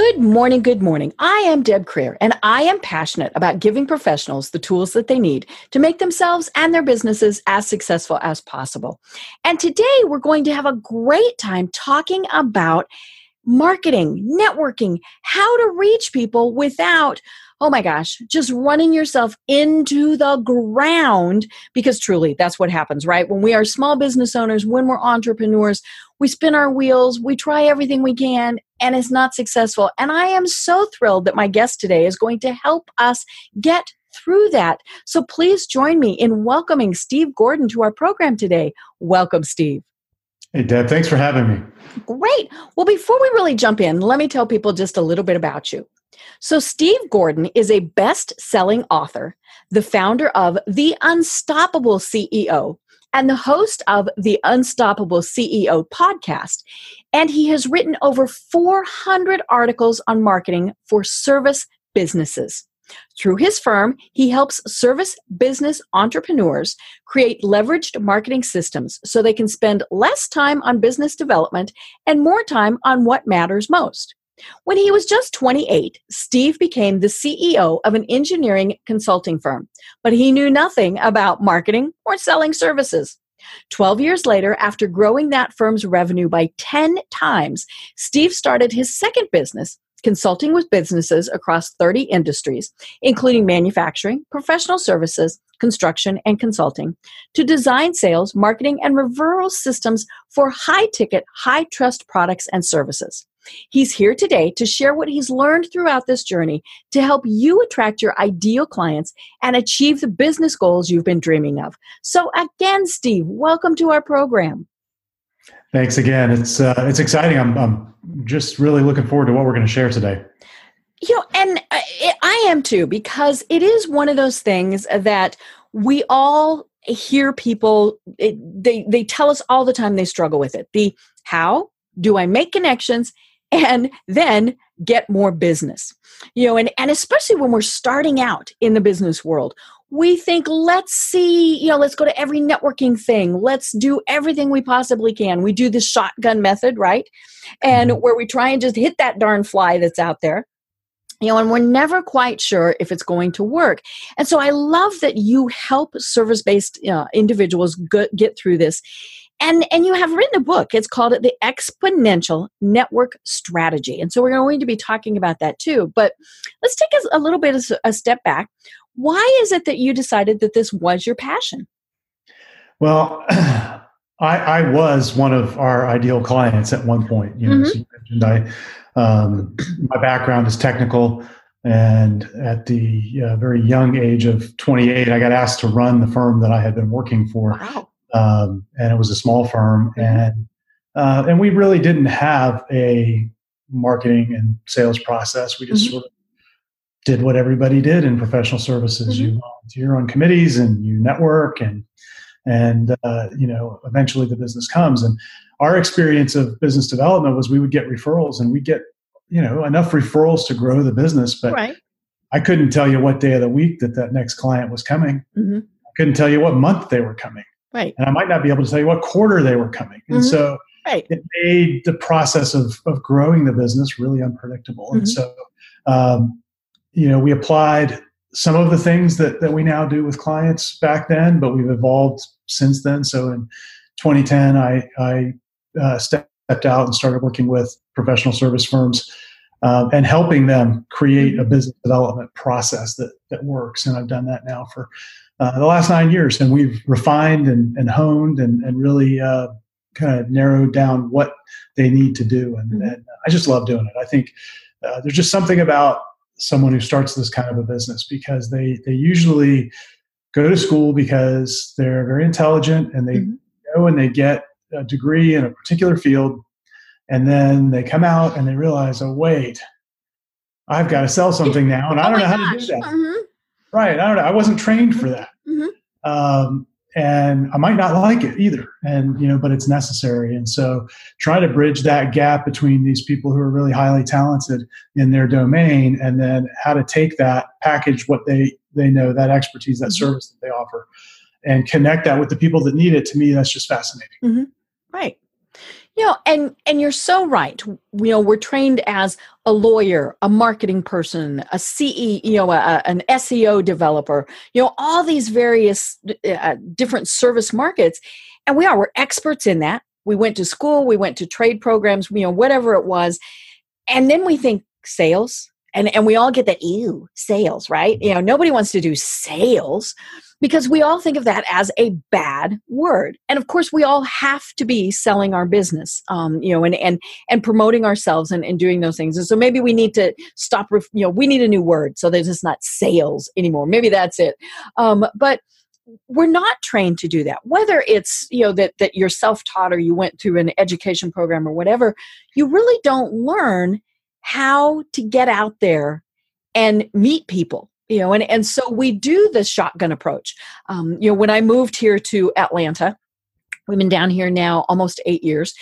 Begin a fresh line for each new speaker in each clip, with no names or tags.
Good morning, good morning. I am Deb Krier, and I am passionate about giving professionals the tools that they need to make themselves and their businesses as successful as possible. And today we're going to have a great time talking about marketing, networking, how to reach people without oh my gosh, just running yourself into the ground because truly that's what happens, right? When we are small business owners, when we're entrepreneurs, we spin our wheels, we try everything we can, and is not successful. And I am so thrilled that my guest today is going to help us get through that. So please join me in welcoming Steve Gordon to our program today. Welcome, Steve.
Hey, Deb, thanks for having me.
Great. Well, before we really jump in, let me tell people just a little bit about you. So, Steve Gordon is a best selling author, the founder of The Unstoppable CEO, and the host of the Unstoppable CEO podcast. And he has written over 400 articles on marketing for service businesses. Through his firm, he helps service business entrepreneurs create leveraged marketing systems so they can spend less time on business development and more time on what matters most. When he was just 28, Steve became the CEO of an engineering consulting firm, but he knew nothing about marketing or selling services. 12 years later, after growing that firm's revenue by 10 times, Steve started his second business, consulting with businesses across 30 industries, including manufacturing, professional services, construction, and consulting, to design sales, marketing, and referral systems for high ticket, high trust products and services. He's here today to share what he's learned throughout this journey to help you attract your ideal clients and achieve the business goals you've been dreaming of. So, again, Steve, welcome to our program.
Thanks again. It's uh, it's exciting. I'm, I'm just really looking forward to what we're going to share today.
You know, and I am too because it is one of those things that we all hear people it, they they tell us all the time they struggle with it. The how do I make connections and then get more business. You know and, and especially when we're starting out in the business world we think let's see you know let's go to every networking thing. Let's do everything we possibly can. We do the shotgun method right? And mm-hmm. where we try and just hit that darn fly that's out there you know and we're never quite sure if it's going to work. And so i love that you help service based uh, individuals get through this and and you have written a book. It's called the exponential network strategy. And so we're going to be talking about that too. But let's take a, a little bit of a step back. Why is it that you decided that this was your passion?
Well I, I was one of our ideal clients at one point you know mm-hmm. you mentioned. I um, my background is technical. And at the uh, very young age of 28 i got asked to run the firm that i had been working for.
Wow
um, and it was a small firm, and uh, and we really didn't have a marketing and sales process. We just mm-hmm. sort of did what everybody did in professional services. Mm-hmm. You volunteer on committees and you network and and uh, you know eventually the business comes. And our experience of business development was we would get referrals and we get you know enough referrals to grow the business, but
right.
I couldn't tell you what day of the week that that next client was coming.
Mm-hmm.
I couldn't tell you what month they were coming.
Right.
And I might not be able to tell you what quarter they were coming. And mm-hmm. so
right.
it made the process of, of growing the business really unpredictable. Mm-hmm. And so, um, you know, we applied some of the things that, that we now do with clients back then, but we've evolved since then. So in 2010, I, I uh, stepped out and started working with professional service firms um, and helping them create a mm-hmm. business development process that, that works. And I've done that now for uh, the last nine years, and we've refined and, and honed and, and really uh, kind of narrowed down what they need to do. And, mm-hmm. and I just love doing it. I think uh, there's just something about someone who starts this kind of a business because they they usually go to school because they're very intelligent and they mm-hmm. go and they get a degree in a particular field and then they come out and they realize oh wait i've got to sell something now and i oh don't know how gosh. to do that
mm-hmm.
Right. I don't know. I wasn't trained for that.
Mm-hmm.
Um, and I might not like it either. And, you know, but it's necessary. And so try to bridge that gap between these people who are really highly talented in their domain and then how to take that package, what they, they know, that expertise, that mm-hmm. service that they offer and connect that with the people that need it. To me, that's just fascinating.
Mm-hmm. Right. You know, and and you're so right. You know, we're trained as a lawyer, a marketing person, a ceo you know, a, an SEO developer. You know, all these various uh, different service markets, and we are we're experts in that. We went to school, we went to trade programs, you know, whatever it was, and then we think sales, and and we all get that ew sales, right? You know, nobody wants to do sales because we all think of that as a bad word. And of course we all have to be selling our business um, you know and and and promoting ourselves and, and doing those things. And so maybe we need to stop you know we need a new word so that it's not sales anymore. Maybe that's it. Um, but we're not trained to do that. Whether it's you know that that you're self-taught or you went through an education program or whatever you really don't learn how to get out there and meet people you know and, and so we do the shotgun approach. Um, you know when i moved here to atlanta we've been down here now almost eight years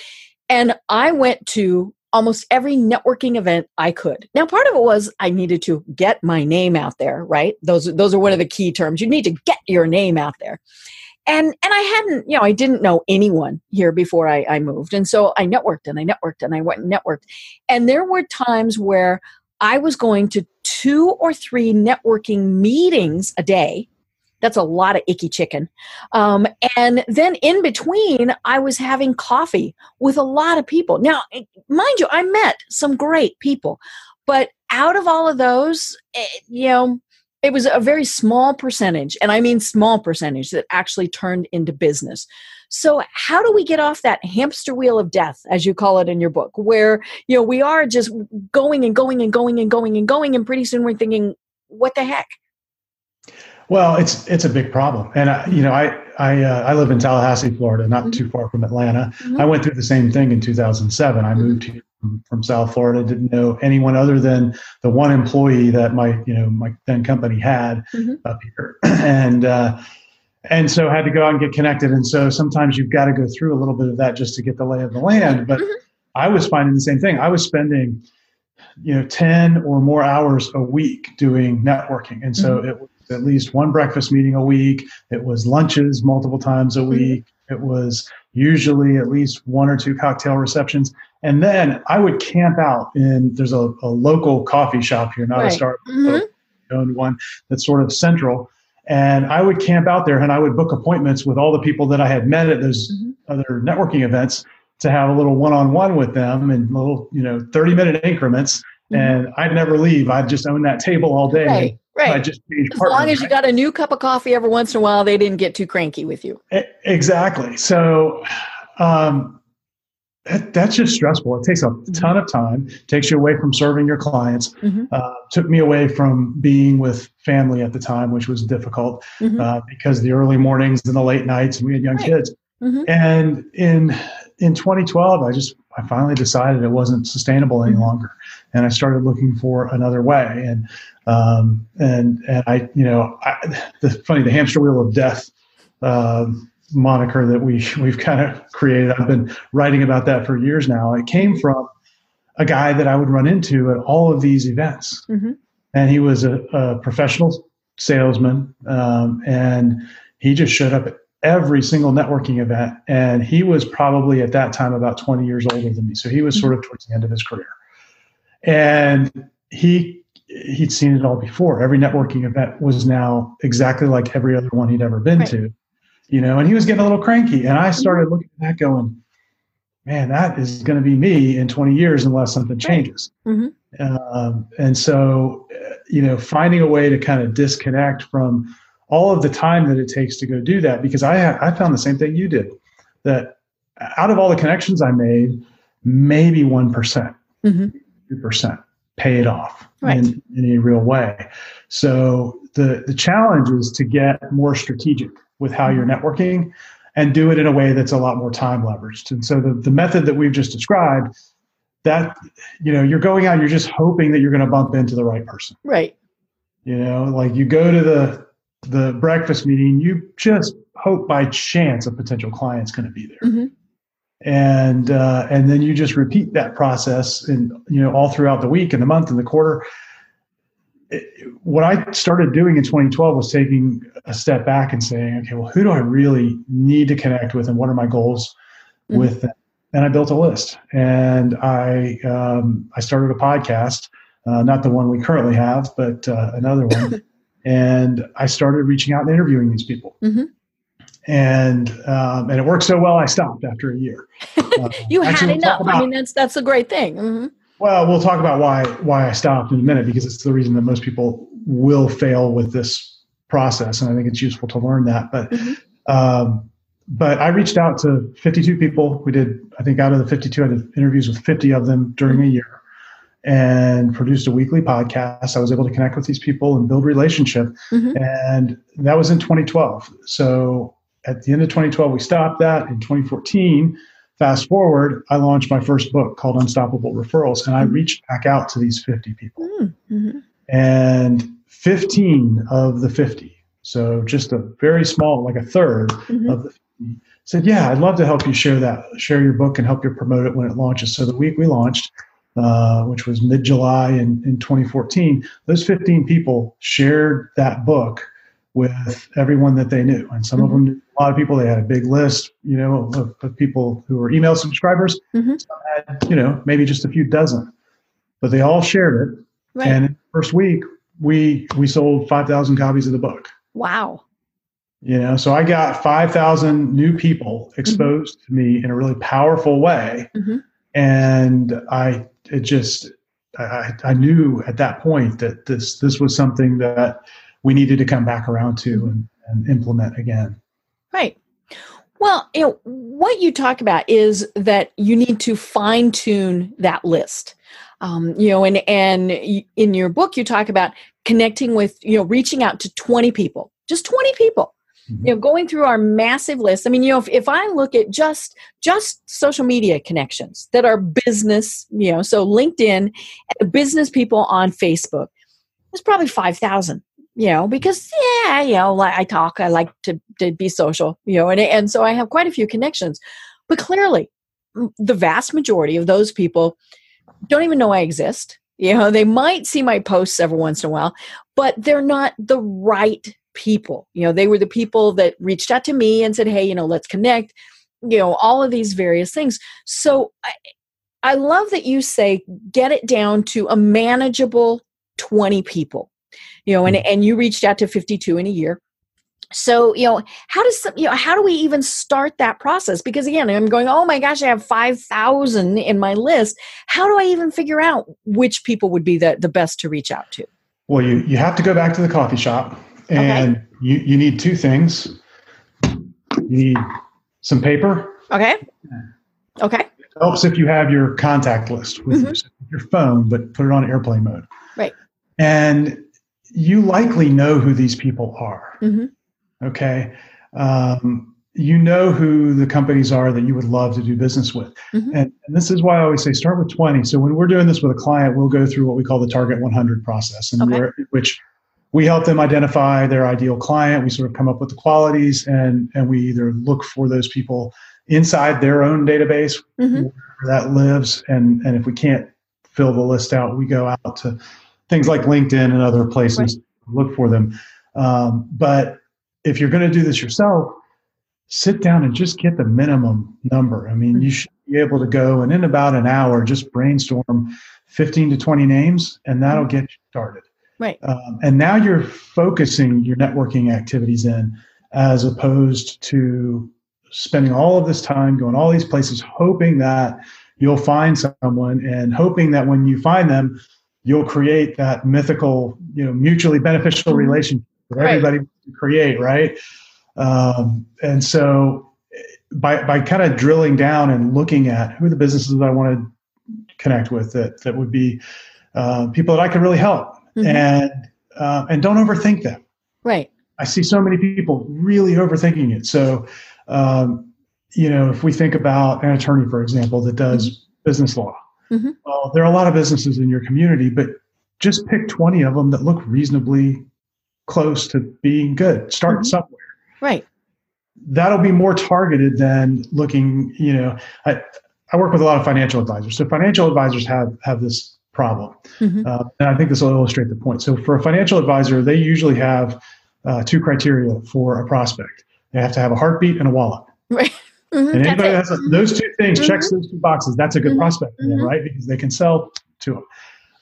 and i went to almost every networking event i could. Now part of it was i needed to get my name out there right? Those those are one of the key terms. You need to get your name out there and and i hadn't you know i didn't know anyone here before I, I moved and so i networked and i networked and i went and networked and there were times where i was going to two or three networking meetings a day. That's a lot of icky chicken. Um, and then in between, I was having coffee with a lot of people. Now, eh, mind you, I met some great people, but out of all of those, eh, you know, it was a very small percentage, and I mean small percentage, that actually turned into business. So, how do we get off that hamster wheel of death, as you call it in your book, where you know we are just going and going and going and going and going, and pretty soon we're thinking, "What the heck?"
Well, it's it's a big problem, and I, you know, I I uh, I live in Tallahassee, Florida, not mm-hmm. too far from Atlanta. Mm-hmm. I went through the same thing in 2007. I mm-hmm. moved here from, South Florida. Didn't know anyone other than the one employee that my you know my then company had mm-hmm. up here, and uh, and so had to go out and get connected. And so sometimes you've got to go through a little bit of that just to get the lay of the land. But mm-hmm. I was finding the same thing. I was spending, you know, 10 or more hours a week doing networking. And so mm-hmm. it was at least one breakfast meeting a week. It was lunches multiple times a mm-hmm. week. It was usually at least one or two cocktail receptions. And then I would camp out in, there's a, a local coffee shop here, not right. a Starbucks, mm-hmm. owned one that's sort of central and I would camp out there and I would book appointments with all the people that I had met at those mm-hmm. other networking events to have a little one-on-one with them in little, you know, 30 minute increments. Mm-hmm. And I'd never leave. I'd just own that table all day.
Right. Right. I just as long as you got a new cup of coffee every once in a while, they didn't get too cranky with you.
Exactly. So, um, that, that's just stressful. It takes a mm-hmm. ton of time, takes you away from serving your clients, mm-hmm. uh, took me away from being with family at the time, which was difficult mm-hmm. uh, because the early mornings and the late nights, and we had young right. kids. Mm-hmm. And in in 2012, I just I finally decided it wasn't sustainable any mm-hmm. longer, and I started looking for another way. And um, and and I, you know, I, the funny the hamster wheel of death. Um, moniker that we we've kind of created. I've been writing about that for years now. It came from a guy that I would run into at all of these events, mm-hmm. and he was a, a professional salesman, um, and he just showed up at every single networking event. And he was probably at that time about 20 years older than me, so he was mm-hmm. sort of towards the end of his career, and he he'd seen it all before. Every networking event was now exactly like every other one he'd ever been right. to you know, and he was getting a little cranky. And I started looking at that going, man, that is going to be me in 20 years unless something changes. Mm-hmm. Um, and so, uh, you know, finding a way to kind of disconnect from all of the time that it takes to go do that, because I, I found the same thing you did, that out of all the connections I made, maybe 1%, mm-hmm. 2% paid off right. in, in any real way. So the, the challenge is to get more strategic with how you're networking and do it in a way that's a lot more time leveraged. And so the, the method that we've just described, that you know, you're going out, you're just hoping that you're going to bump into the right person.
Right.
You know, like you go to the the breakfast meeting, you just hope by chance a potential client's going to be there.
Mhm.
And uh, and then you just repeat that process and you know all throughout the week and the month and the quarter. What I started doing in 2012 was taking a step back and saying, okay, well, who do I really need to connect with, and what are my goals
Mhm.
with them? And I built a list, and I um, I started a podcast, uh, not the one we currently have, but uh, another one. and I started reaching out and interviewing these people.
Mhm.
And um, and it worked so well, I stopped after a year. Uh,
You had enough. I mean, that's that's a great thing. Mhm.
Well, we'll talk about why why I stopped in a minute because it's the reason that most people will fail with this process, and I think it's useful to learn that. But
Mhm.
um, but I reached out to 52 people. We did, I think, out of the 52, I did interviews with 50 of them during a year, and produced a weekly podcast. I was able to connect with these people and build relationship,
Mhm.
and that was in 2012. So at the end of 2012, we stopped that. In 2014, fast forward, I launched my first book called Unstoppable Referrals, and I
Mhm.
reached back out to these 50 people.
Mm, mhm.
And 15 of the 50, so just a very small, like a third
Mhm.
of the 50, said, Yeah, I'd love to help you share that, share your book and help you promote it when it launches. So the week we launched, uh, which was mid July in, in 2014, those 15 people shared that book with everyone that they knew. And some of them, knew a lot of people, they had a big list, you know, of, of people who were email subscribers.
Mhm.
Some had, you know, maybe just a few dozen, but they all shared it.
Right.
And in the first week, we we sold 5,000 copies of the book.
wow.
You know, so I got 5,000 new people exposed to me in a really powerful way.
Mhm.
And I, it just, I, I knew at that point that this, this was something that we needed to come back around to and, and implement again.
Right. Well, you know, what you talk about is that you need to fine tune that list. Um, you know, and and in your book, you talk about connecting with, you know, reaching out to 20 people, just 20 people.
Mhm.
You know, going through our massive list. I mean, you know, if, if I look at just just social media connections that are business, you know, so LinkedIn, business people on Facebook, there's probably 5,000 you know, because yeah, you know, I talk, I like to, to be social, you know, and and so I have quite a few connections. But clearly, the vast majority of those people don't even know I exist. You know, they might see my posts every once in a while, but they're not the right people. You know, they were the people that reached out to me and said, "Hey, you know, let's connect." You know, all of these various things. So I, I love that you say get it down to a manageable 20 people you know and and you reached out to 52 in a year so you know how does some, you know how do we even start that process because again i'm going oh my gosh i have 5000 in my list how do i even figure out which people would be the, the best to reach out to
Well, you, you have to go back to the coffee shop and you, you need two things. You need some paper.
okay okay
It helps if you have your contact list with
Mhm.
your, your phone, but put it on airplane mode.
Right.
And you likely know who these people are.
hmm
Okay. Um, you know who the companies are that you would love to do business with.
Mhm.
And, and this is why I always say start with 20. So when we're doing this with a client, we'll go through what we call the target 100 process, and
Okay.
where, which we help them identify their ideal client. We sort of come up with the qualities, and and we either look for those people inside their own database
hmm
where that lives, and and if we can't fill the list out, we go out to things like LinkedIn and other places look for them. Um, but if you're going to do this yourself, sit down and just get the minimum number. I mean, you should be able to go and in about an hour just brainstorm 15 to 20 names, and that'll get you started.
Right.
Um, and now you're focusing your networking activities in as opposed to spending all of this time going all these places, hoping that you'll find someone and hoping that when you find them, you'll create that mythical, you know, mutually beneficial
Mhm.
relationship that
Right.
everybody wants to create, right? Um, and so by by kind of drilling down and looking at who are the businesses I want to connect with that that would be uh, people that I could really help,
Mhm.
and uh, and don't overthink them.
right
I see so many people really overthinking it. So, um, you know, if we think about an attorney, for example, that does business law,
Mhm.
well, there are a lot of businesses in your community, but just pick 20 of them that look reasonably close to being good. Start
Mm-hmm.
somewhere.
Right.
That'll be more targeted than looking. You know, I I work with a lot of financial advisors. So financial advisors have have this problem,
Mhm.
uh, and I think this will illustrate the point. So for a financial advisor, they usually have uh, two criteria for a prospect. They have to have a heartbeat and a wallet.
Right. Mhm,
And anybody has those two things checks
Mhm.
those two boxes. That's a good
Mhm.
prospect for them,
Mhm.
right? Because they can sell to them.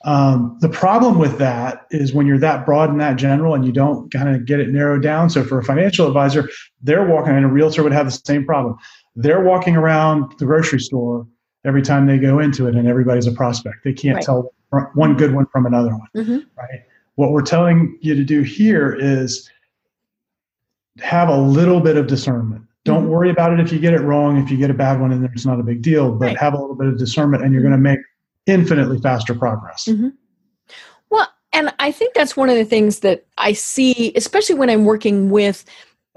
Um, the problem with that is when you're that broad and that general, and you don't kind of get it narrowed down. So for a financial advisor, they're walking, and a realtor would have the same problem. They're walking around the grocery store every time they go into it, and everybody's a prospect. They can't
Right.
tell one good one from another one,
Mhm.
right? What we're telling you to do here is have a little bit of discernment. Don't worry about it if you get it wrong. If you get a bad one in there, it's not a big deal, but
Right.
have a little bit of discernment and you're going to make infinitely faster progress.
Mhm. Well, and I think that's one of the things that I see, especially when I'm working with,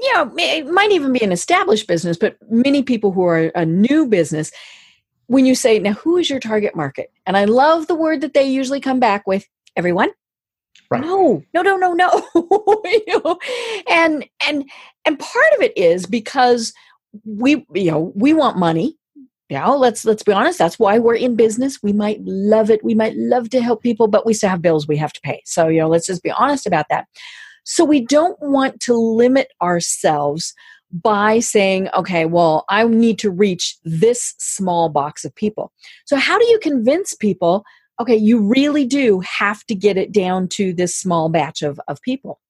you know, it might even be an established business, but many people who are a new business. When you say, now who is your target market? And I love the word that they usually come back with everyone.
Right.
No, no, no, no, no. You know? And and and part of it is because we you know we want money yeah let's let's be honest that's why we're in business we might love it we might love to help people but we still have bills we have to pay so you know let's just be honest about that so we don't want to limit ourselves by saying okay well i need to reach this small box of people so how do you convince people okay you really do have to get it down to this small batch of, of people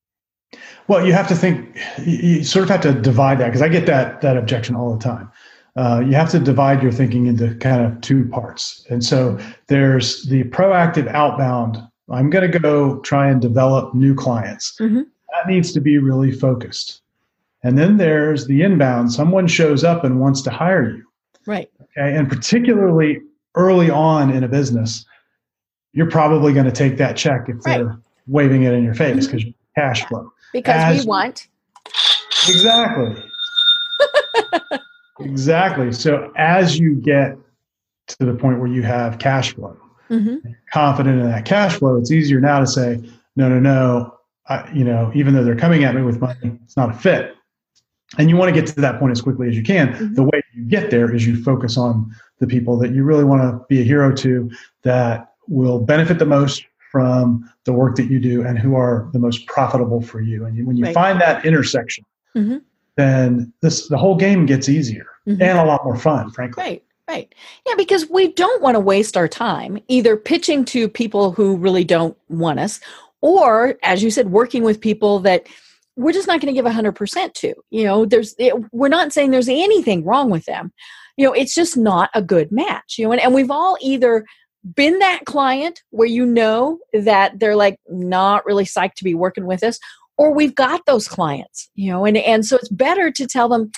Well, you have to think, you sort of have to divide that because I get that, that objection all the time. Uh, you have to divide your thinking into kind of two parts. And so there's the proactive outbound. I'm going to go try and develop new clients.
Mhm.
That needs to be really focused. And then there's the inbound. Someone shows up and wants to hire you.
right
Okay. And particularly early on in a business, you're probably going to take that check if
Right.
they're waving it in your face because cash flow.
because
As-
we want
Exactly. exactly. So as you get to the point where you have cash flow,
Mhm.
confident in that cash flow, it's easier now to say, no, no, no. I, you know, even though they're coming at me with money, it's not a fit. And you want to get to that point as quickly as you can.
Mhm.
The way you get there is you focus on the people that you really want to be a hero to that will benefit the most from the work that you do and who are the most profitable for you. And you, when you
Right.
find that intersection,
Mhm.
then this the whole game gets easier
Mhm.
and a lot more fun, frankly.
Right, right. Yeah, because we don't want to waste our time either pitching to people who really don't want us, or, as you said, working with people that we're just not going to give 100% to. You know, there's, it, we're not saying there's anything wrong with them. You know, it's just not a good match. You know, and, and we've all either been that client where you know that they're like not really psyched to be working with us, or we've got those clients, you know, and, and so it's better to tell them,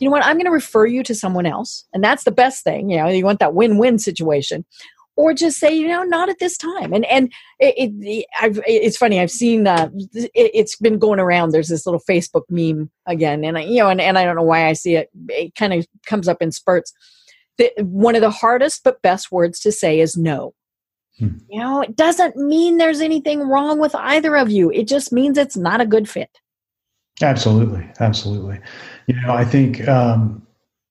you know what, I'm going to refer you to someone else. And that's the best thing. You know, you want that win win situation. Or just say, you know, not at this time. And and it, it it's funny. I've seen uh, it, it's been going around. There's this little Facebook meme again, and I, you know, and, and I don't know why I see it. It kind of comes up in spurts. The, one of the hardest but best words to say is no.
Hmm.
You know, it doesn't mean there's anything wrong with either of you. It just means it's not a good fit.
Absolutely, absolutely. You know, I think um,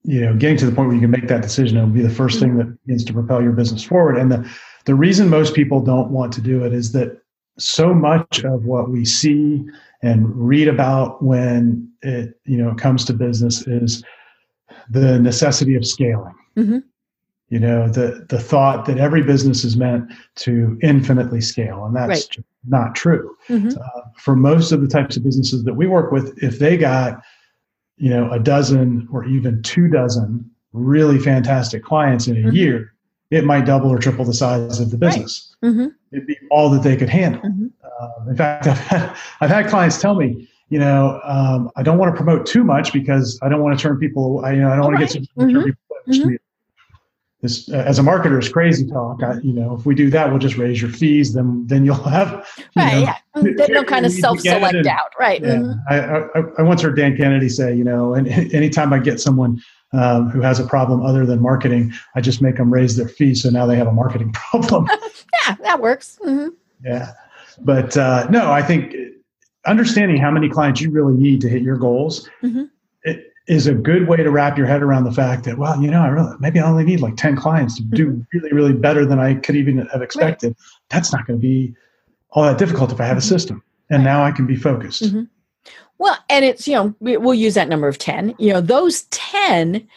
you know getting to the point where you can make that decision will be the 1st thing that begins to propel your business forward. And the the reason most people don't want to do it is that so much of what we see and read about when it you know comes to business is the necessity of scaling.
Mhm.
You know, the the thought that every business is meant to infinitely scale, and that's
Right.
just not true
Mhm.
uh, for most of the types of businesses that we work with, if they got, you know, a dozen or even two dozen really fantastic clients in a
Mhm.
year, it might double or triple the size of the
Right.
business.
Mm-hmm.
It'd be all that they could handle.
Mhm.
Um, in fact, I've had, I've had clients tell me, you know, um, I don't want to promote too much because I don't want to turn people. I, you know, I don't want to get
Right.
to turn
Mhm.
people. Away from me. This, uh, as a marketer, is crazy talk. I, you know, if we do that, we'll just raise your fees. Then, then you'll have, you
Right.
know,
yeah. Then they'll kind of self select
began
out. Right.
yeah,
mhm.
I, I, I once heard Dan Kennedy say, you know, and anytime I get someone um, who has a problem other than marketing, I just make them raise their fee, so now they have a marketing problem.
Yeah, that works. hmm
yeah, but uh, no, I think understanding how many clients you really need to hit your goals mm-hmm. Is a good way to wrap your head around the fact that well you know i really maybe i only need like 10 clients to do mm-hmm. really really better than i could even have expected right. that's not going to be all that difficult if i have a mm-hmm. system and now i can be focused
mm-hmm. well and it's you know we'll use that number of 10 you know those 10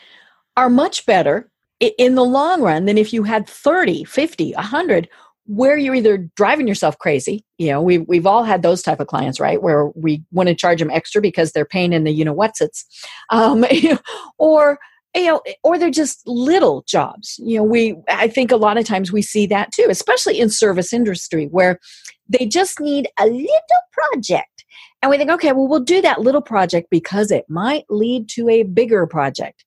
are much better in the long run than if you had 30 50 100 where you're either driving yourself crazy you know we've, we've all had those type of clients right? Where we want to charge them extra because they're paying in the you know what's it's um, or you know or they're just little jobs you know we i think a lot of times we see that too especially in service industry where they just need a little project. And we think okay well we'll do that little project because it might lead to a bigger project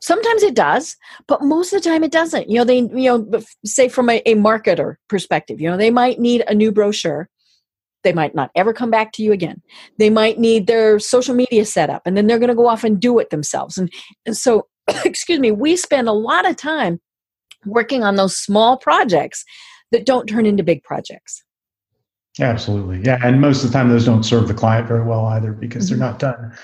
sometimes it does but most of the time it doesn't. You know they you know say from a, a, marketer perspective you know they might need a new brochure. They might not ever come back to you again. They might need their social media set up and then they're going to go off and do it themselves. And, and so excuse me we spend a lot of time working on those small projects that don't turn into big projects.
Absolutely. Yeah and most of the time those don't serve the client very well either because mm-hmm. they're not done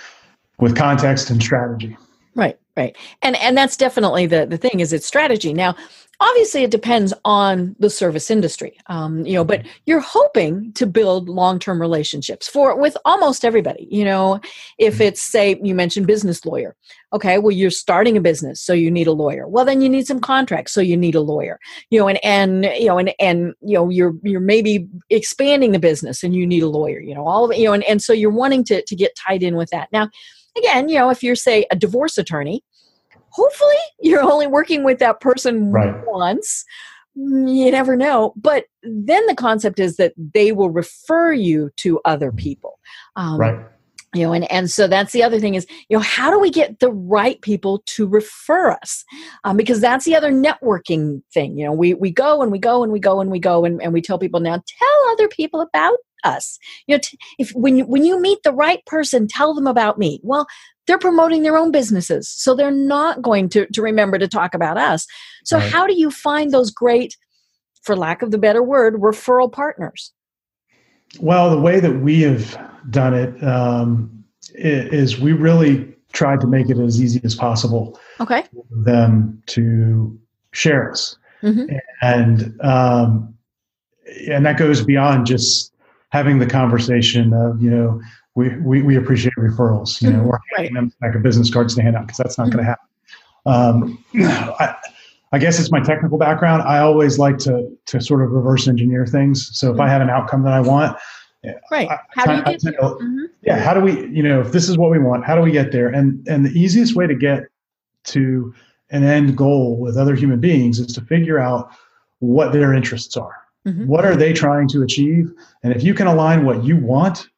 with context and strategy.
Right right. And and that's definitely the the thing is it's strategy. Now obviously it depends on the service industry um, you know but you're hoping to build long-term relationships for with almost everybody. You know if mm-hmm. it's say you mentioned business lawyer. Okay well you're starting a business so you need a lawyer. Well then you need some contracts so you need a lawyer. You know and and you know and and you know you're you're maybe expanding the business and you need a lawyer you know all of it you know and, and so you're wanting to to get tied in with that. Now again, you know, if you're, say, a divorce attorney, hopefully you're only working with that person right. once. You never know. But then the concept is that they will refer you to other people.
Um, right
you know and, and so that's the other thing is you know how do we get the right people to refer us um, because that's the other networking thing you know we, we go and we go and we go and we go and, and we tell people now tell other people about us. You know t- if when you when you meet the right person tell them about me. Well they're promoting their own businesses so they're not going to to remember to talk about us. So right. how do you find those great for lack of the better word referral partners?
Well the way that we have done it um, is we really tried to make it as easy as possible
okay.
for them to share us. Mm-hmm. and um, and that goes beyond just having the conversation of you know we we, we appreciate referrals you know mm-hmm. or handing them like a business cards to hand out because that's not mm-hmm. going to happen um, I, I guess it's my technical background. I always like to to sort of reverse engineer things. So if mm-hmm. I have an outcome that I want,
right? I, how do you get there? Mm-hmm.
Yeah, how do we? You know, if this is what we want, how do we get there? And and the easiest way to get to an end goal with other human beings is to figure out what their interests are. Mm-hmm. What are they trying to achieve? And if you can align what you want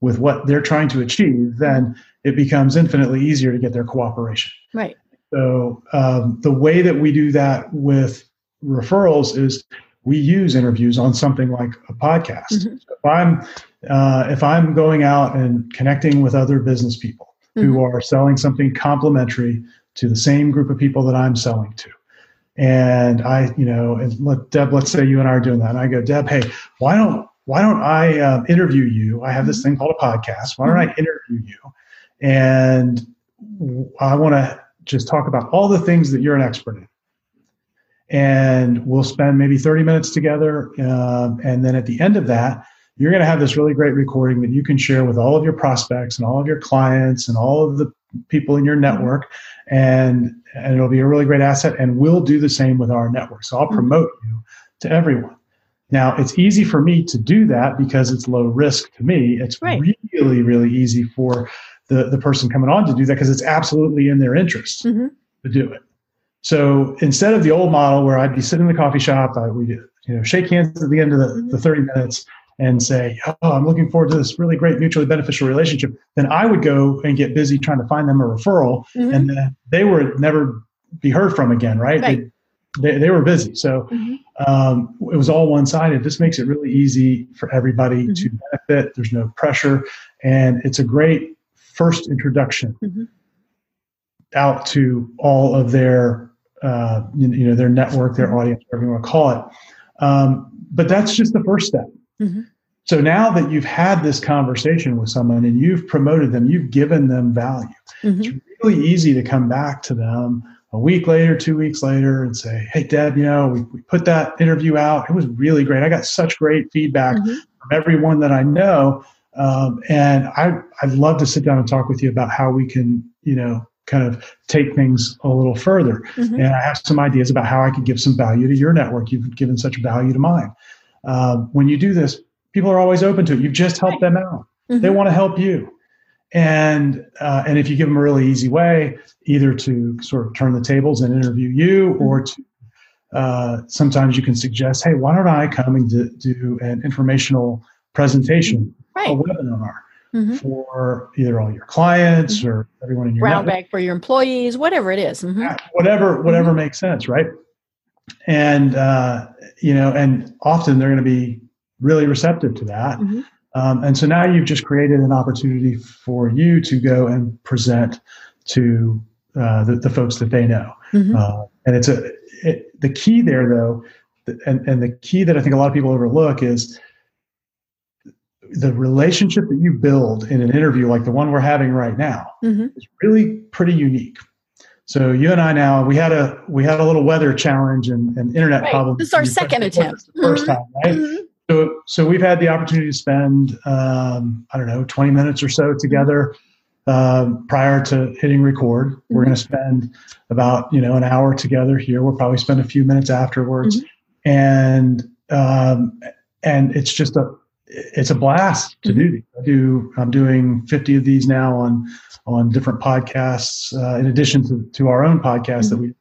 with what they're trying to achieve, then it becomes infinitely easier to get their cooperation.
Right.
So um, the way that we do that with referrals is we use interviews on something like a podcast. Mm-hmm. If I'm uh, if I'm going out and connecting with other business people mm-hmm. who are selling something complementary to the same group of people that I'm selling to, and I, you know, and let Deb, let's say you and I are doing that, and I go, Deb, hey, why don't why don't I uh, interview you? I have this thing called a podcast. Why don't I interview you? And I want to just talk about all the things that you're an expert in. And we'll spend maybe 30 minutes together. Um, and then at the end of that, you're going to have this really great recording that you can share with all of your prospects and all of your clients and all of the people in your network and and it'll be a really great asset and we'll do the same with our network so i'll mm-hmm. promote you to everyone now it's easy for me to do that because it's low risk to me it's right. really really easy for the, the person coming on to do that because it's absolutely in their interest mm-hmm. to do it so instead of the old model where i'd be sitting in the coffee shop I, we you know shake hands at the end of the, mm-hmm. the 30 minutes and say, Oh, I'm looking forward to this really great mutually beneficial relationship, then I would go and get busy trying to find them a referral. Mm-hmm. And then they would never be heard from again, right? right. They, they, they, were busy. So mm-hmm. um, it was all one sided. This makes it really easy for everybody mm-hmm. to benefit. There's no pressure. And it's a great first introduction mm-hmm. out to all of their, uh, you, know, their network, their mm-hmm. audience, whatever you want to call it. Um, but that's just the first step. Mm-hmm. So now that you've had this conversation with someone and you've promoted them, you've given them value. Mm-hmm. It's really easy to come back to them a week later, two weeks later, and say, Hey, Deb, you know, we, we put that interview out. It was really great. I got such great feedback mm-hmm. from everyone that I know. Um, and I, I'd love to sit down and talk with you about how we can, you know, kind of take things a little further. Mm-hmm. And I have some ideas about how I could give some value to your network. You've given such value to mine. Um, when you do this, people are always open to it. You've just helped them out. Mm-hmm. They want to help you. And uh, and if you give them a really easy way, either to sort of turn the tables and interview you, mm-hmm. or to uh, sometimes you can suggest, hey, why don't I come and do, do an informational presentation, right. a webinar mm-hmm. for either all your clients mm-hmm. or everyone in your
round bag for your employees, whatever it is. Mm-hmm.
Whatever, whatever mm-hmm. makes sense, right? And uh, you know, and often they're going to be really receptive to that. Mm-hmm. Um, and so now you've just created an opportunity for you to go and present to uh, the, the, folks that they know. Mm-hmm. Uh, and it's a it, the key there, though, and, and the key that I think a lot of people overlook is the relationship that you build in an interview like the one we're having right now mm-hmm. is really pretty unique. So you and I now we had a we had a little weather challenge and, and internet
right.
problem.
This is our second attempt.
1st mm-hmm. time, right? Mm-hmm. So so we've had the opportunity to spend um, I don't know twenty minutes or so together um, prior to hitting record. Mm-hmm. We're going to spend about you know an hour together here. We'll probably spend a few minutes afterwards, mm-hmm. and um, and it's just a it's a blast to mm-hmm. do. I do. I'm doing 50 of these now on on different podcasts, uh, in addition to, to our own podcast mm-hmm. that we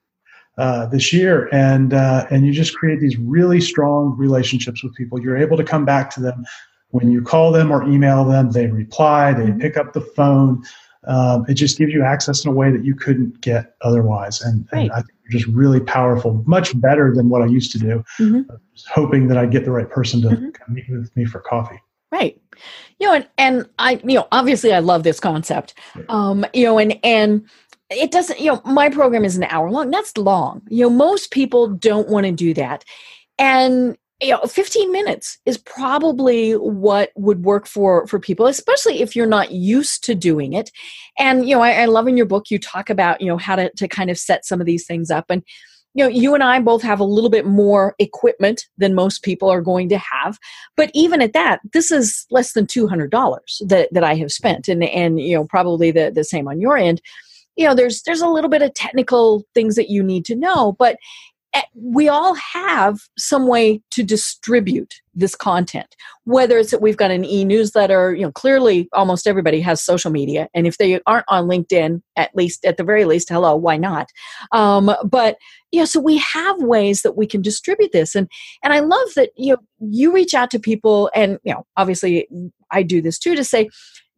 uh, this year, and uh, and you just create these really strong relationships with people. You're able to come back to them when you call them or email them. They reply. They mm-hmm. pick up the phone. Um, it just gives you access in a way that you couldn't get otherwise, and, right. and I think just really powerful, much better than what I used to do. Mm-hmm. hoping that I'd get the right person to mm-hmm. meet with me for coffee.
Right. You know, and, and I, you know, obviously I love this concept. Um, you know, and and it doesn't, you know, my program is an hour long. That's long. You know, most people don't want to do that. And you know 15 minutes is probably what would work for for people especially if you're not used to doing it and you know I, I, love in your book you talk about you know how to, to kind of set some of these things up and you know you and i both have a little bit more equipment than most people are going to have but even at that this is less than $200 that, that i have spent and and you know probably the, the same on your end you know there's there's a little bit of technical things that you need to know but Eh, we all have some way to distribute this content whether it's that we've got an e-newsletter you know clearly almost everybody has social media and if they aren't on linkedin at least at the very least hello why not? Um, but yeah so we have ways that we can distribute this and and i love that you know you reach out to people and you know obviously i do this too to say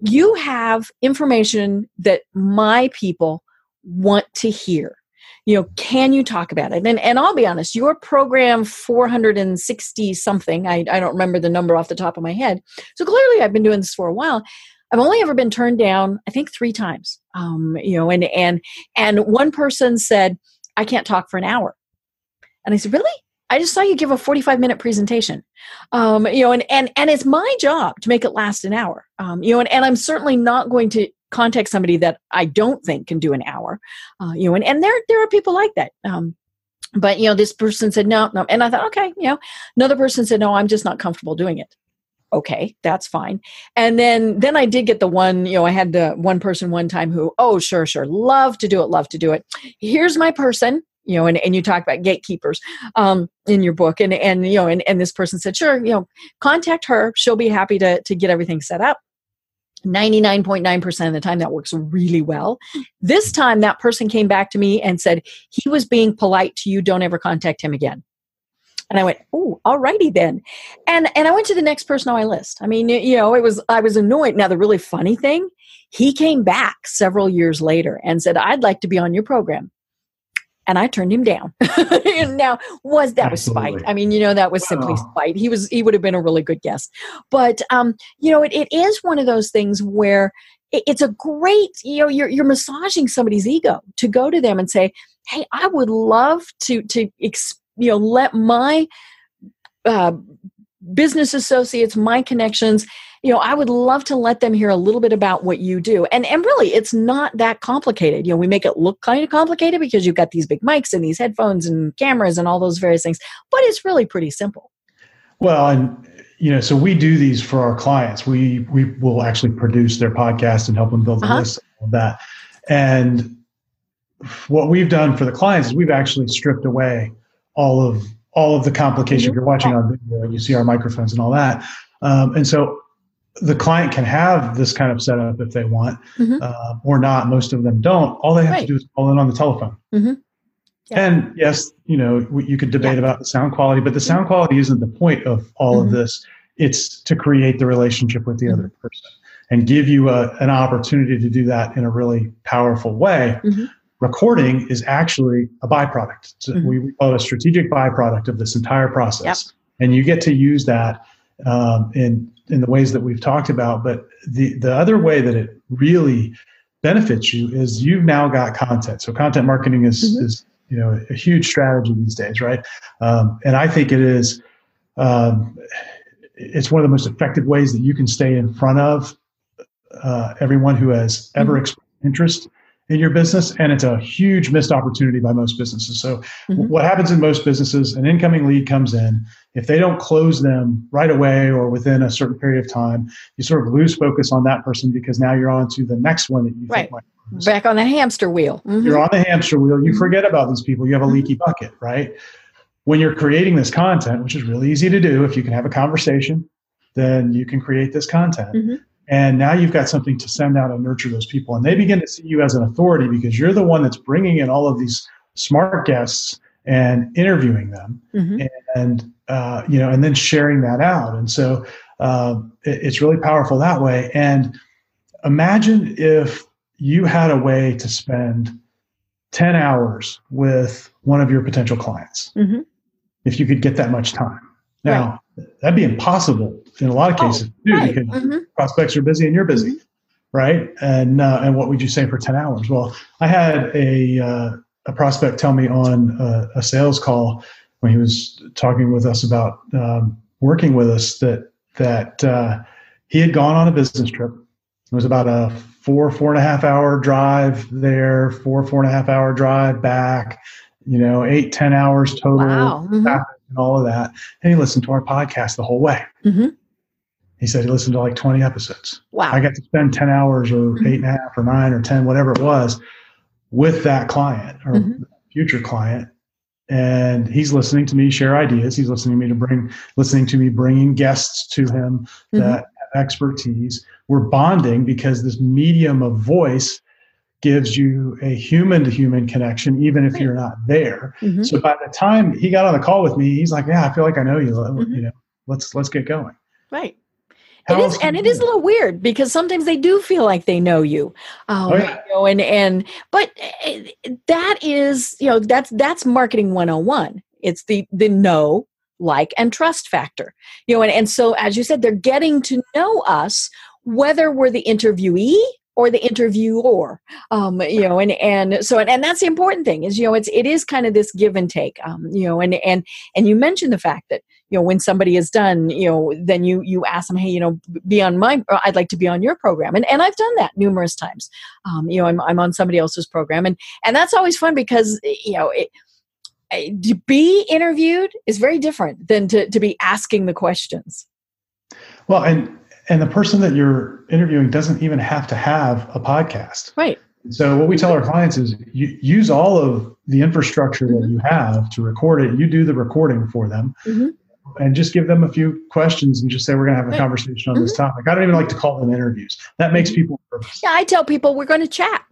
you have information that my people want to hear. You know can you talk about it? And and i'll be honest your program 460 something I, I don't remember the number off the top of my head. So clearly i've been doing this for a while. I've only ever been turned down i think three times um, you know and and and one person said i can't talk for an hour. And i said really I just saw you give a 45 minute presentation. Um, you know, and, and, and it's my job to make it last an hour. Um, you know, and, and I'm certainly not going to contact somebody that I don't think can do an hour. Uh, you know, and, and there there are people like that. Um, but you know, this person said no, no, and I thought, okay, you know, another person said no, I'm just not comfortable doing it. Okay, that's fine. And then then I did get the one, you know, I had the one person one time who, oh, sure, sure, love to do it, love to do it. Here's my person, you know, and, and you talk about gatekeepers um, in your book, and and you know, and, and this person said, sure, you know, contact her, she'll be happy to to get everything set up. 99.9% of the time that works really well. This time that person came back to me and said he was being polite to you, don't ever contact him again. And I went, "Oh, alrighty then." And and I went to the next person on my list. I mean, you know, it was I was annoyed. Now the really funny thing, he came back several years later and said, "I'd like to be on your program." And I turned him down. now, was that Absolutely. was spite? I mean, you know, that was simply spite. He was he would have been a really good guest, but um, you know, it, it is one of those things where it, it's a great you know you're you're massaging somebody's ego to go to them and say, hey, I would love to to ex- you know let my uh, business associates, my connections, you know, I would love to let them hear a little bit about what you do. And and really, it's not that complicated. You know, we make it look kind of complicated because you've got these big mics and these headphones and cameras and all those various things, but it's really pretty simple.
Well, and you know, so we do these for our clients. We we will actually produce their podcast and help them build the uh-huh. list of that. And what we've done for the clients is we've actually stripped away all of all of the complication. If you're watching on video, you see our microphones and all that. Um, and so the client can have this kind of setup if they want mm-hmm. uh, or not. Most of them don't. All they have right. to do is call in on the telephone. Mm-hmm. Yeah. And yes, you know, you could debate yeah. about the sound quality, but the mm-hmm. sound quality isn't the point of all of mm-hmm. this. It's to create the relationship with the other mm-hmm. person and give you a, an opportunity to do that in a really powerful way. Mm-hmm. Recording is actually a byproduct. So we call it a strategic byproduct of this entire process. Yep. And you get to use that um, in in the ways that we've talked about. But the the other way that it really benefits you is you've now got content. So content marketing is mm-hmm. is you know a huge strategy these days, right? Um, and I think it is. Um, it's one of the most effective ways that you can stay in front of uh, everyone who has ever mm-hmm. expressed interest in your business and it's a huge missed opportunity by most businesses so mm-hmm. what happens in most businesses an incoming lead comes in if they don't close them right away or within a certain period of time you sort of lose focus on that person because now you're on to the next one that you
right. think back on the hamster wheel
mm-hmm. you're on the hamster wheel you mm-hmm. forget about these people you have a mm-hmm. leaky bucket right when you're creating this content which is really easy to do if you can have a conversation then you can create this content mm-hmm. And now you've got something to send out and nurture those people. And they begin to see you as an authority because you're the one that's bringing in all of these smart guests and interviewing them mm-hmm. and, uh, you know, and then sharing that out. And so uh, it, it's really powerful that way. And imagine if you had a way to spend 10 hours with one of your potential clients, mm-hmm. if you could get that much time. Now, right. that'd be impossible in a lot of oh, cases oh, too, right. because mm-hmm. prospects are busy and you're busy, mm-hmm. right? And uh, and what would you say for ten hours? Well, I had a uh, a prospect tell me on a, a, sales call when he was talking with us about um, working with us that that uh, he had gone on a business trip. It was about a four four and a half hour drive there, four four and a half hour drive back. You know, eight ten hours total. Wow. Mm-hmm. And all of that, and he listened to our podcast the whole way. Mm-hmm. He said he listened to like 20 episodes.
Wow.
I got to spend 10 hours or mm-hmm. eight and a half or nine or 10, whatever it was, with that client or mm-hmm. future client. And he's listening to me share ideas. He's listening to me to bring, listening to me bringing guests to him mm-hmm. that have expertise. We're bonding because this medium of voice gives you a human to human connection, even if you're not there. Mm-hmm. So by the time he got on the call with me, he's like, "Yeah, I feel like I know you. Mm-hmm. You know, let's let's get going."
Right. It is, and it is a little weird because sometimes they do feel like they know you, um, oh, yeah. you know, and and but eh, that is you know that's that's marketing 101. It's the the know, like, and trust factor, you know, and and so as you said, they're getting to know us whether we're the interviewee or the interviewer. Um, you know and and so and, and that's the important thing is you know it's it is kind of this give and take. Um, you know and and and you mentioned the fact that you know when somebody is done you know then you you ask them hey you know be on my i'd like to be on your program. And and i've done that numerous times. Um, you know I'm, I'm on somebody else's program. And and that's always fun because you know it, to be interviewed is very different than to, to be asking the questions.
Well and and the person that you're interviewing doesn't even have to have a podcast.
Right.
So what we tell our clients is you use all of the infrastructure mm-hmm. that you have to record it. You do the recording for them. Mm-hmm. And just give them a few questions and just say we're going to have a conversation on mm-hmm. this topic. I don't even like to call them interviews. That makes mm-hmm. people nervous.
Yeah i tell people we're going to chat.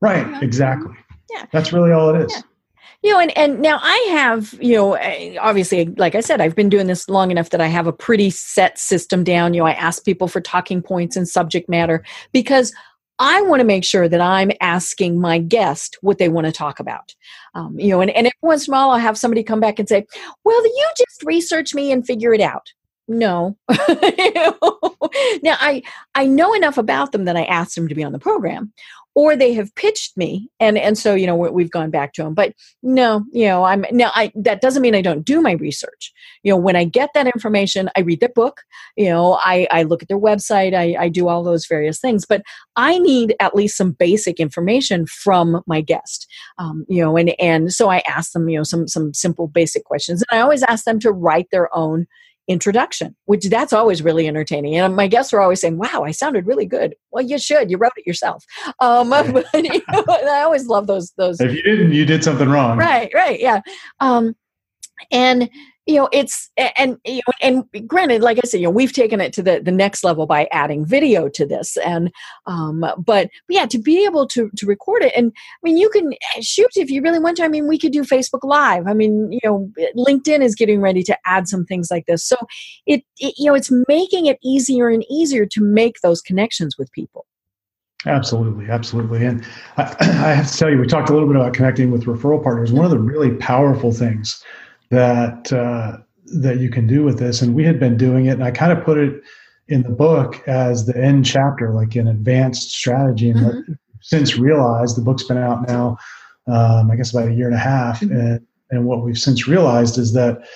Right exactly. Yeah. That's really all it is. Yeah.
You know and and now i have you know obviously like i said i've been doing this long enough that i have a pretty set system down. You know i ask people for talking points and subject matter because I want to make sure that I'm asking my guest what they want to talk about. Um, you know, and, and every once in a while I'll have somebody come back and say, Well, you just research me and figure it out. No. now I I know enough about them that I asked them to be on the program or they have pitched me and and so you know we've gone back to them but no you know i'm now i that doesn't mean i don't do my research. You know when i get that information i read their book you know i i look at their website i i do all those various things. But i need at least some basic information from my guest um, you know and and so i ask them you know some some simple basic questions. And i always ask them to write their own introduction, which that's always really entertaining. And my guests are always saying, "Wow, I sounded really good." Well, you should. You wrote it yourself. Um, but, you know, I always love those. Those.
If you didn't, you did something wrong.
Right. Right. Yeah. Um, and you know it's and you know and granted like i said you know we've taken it to the the next level by adding video to this and um but, yeah to be able to to record it and i mean you can shoot if you really want to i mean we could do facebook live i mean you know linkedin is getting ready to add some things like this so it, it you know it's making it easier and easier to make those connections with people
Absolutely, absolutely. And I, I, have to tell you, we talked a little bit about connecting with referral partners. One of the really powerful things that uh, that you can do with this. And we had been doing it, and I kind of put it in the book as the end chapter, like an advanced strategy. And mm-hmm. since realized, the book's been out now, um, I guess about a year and a half, mm-hmm. and and what we've since realized is that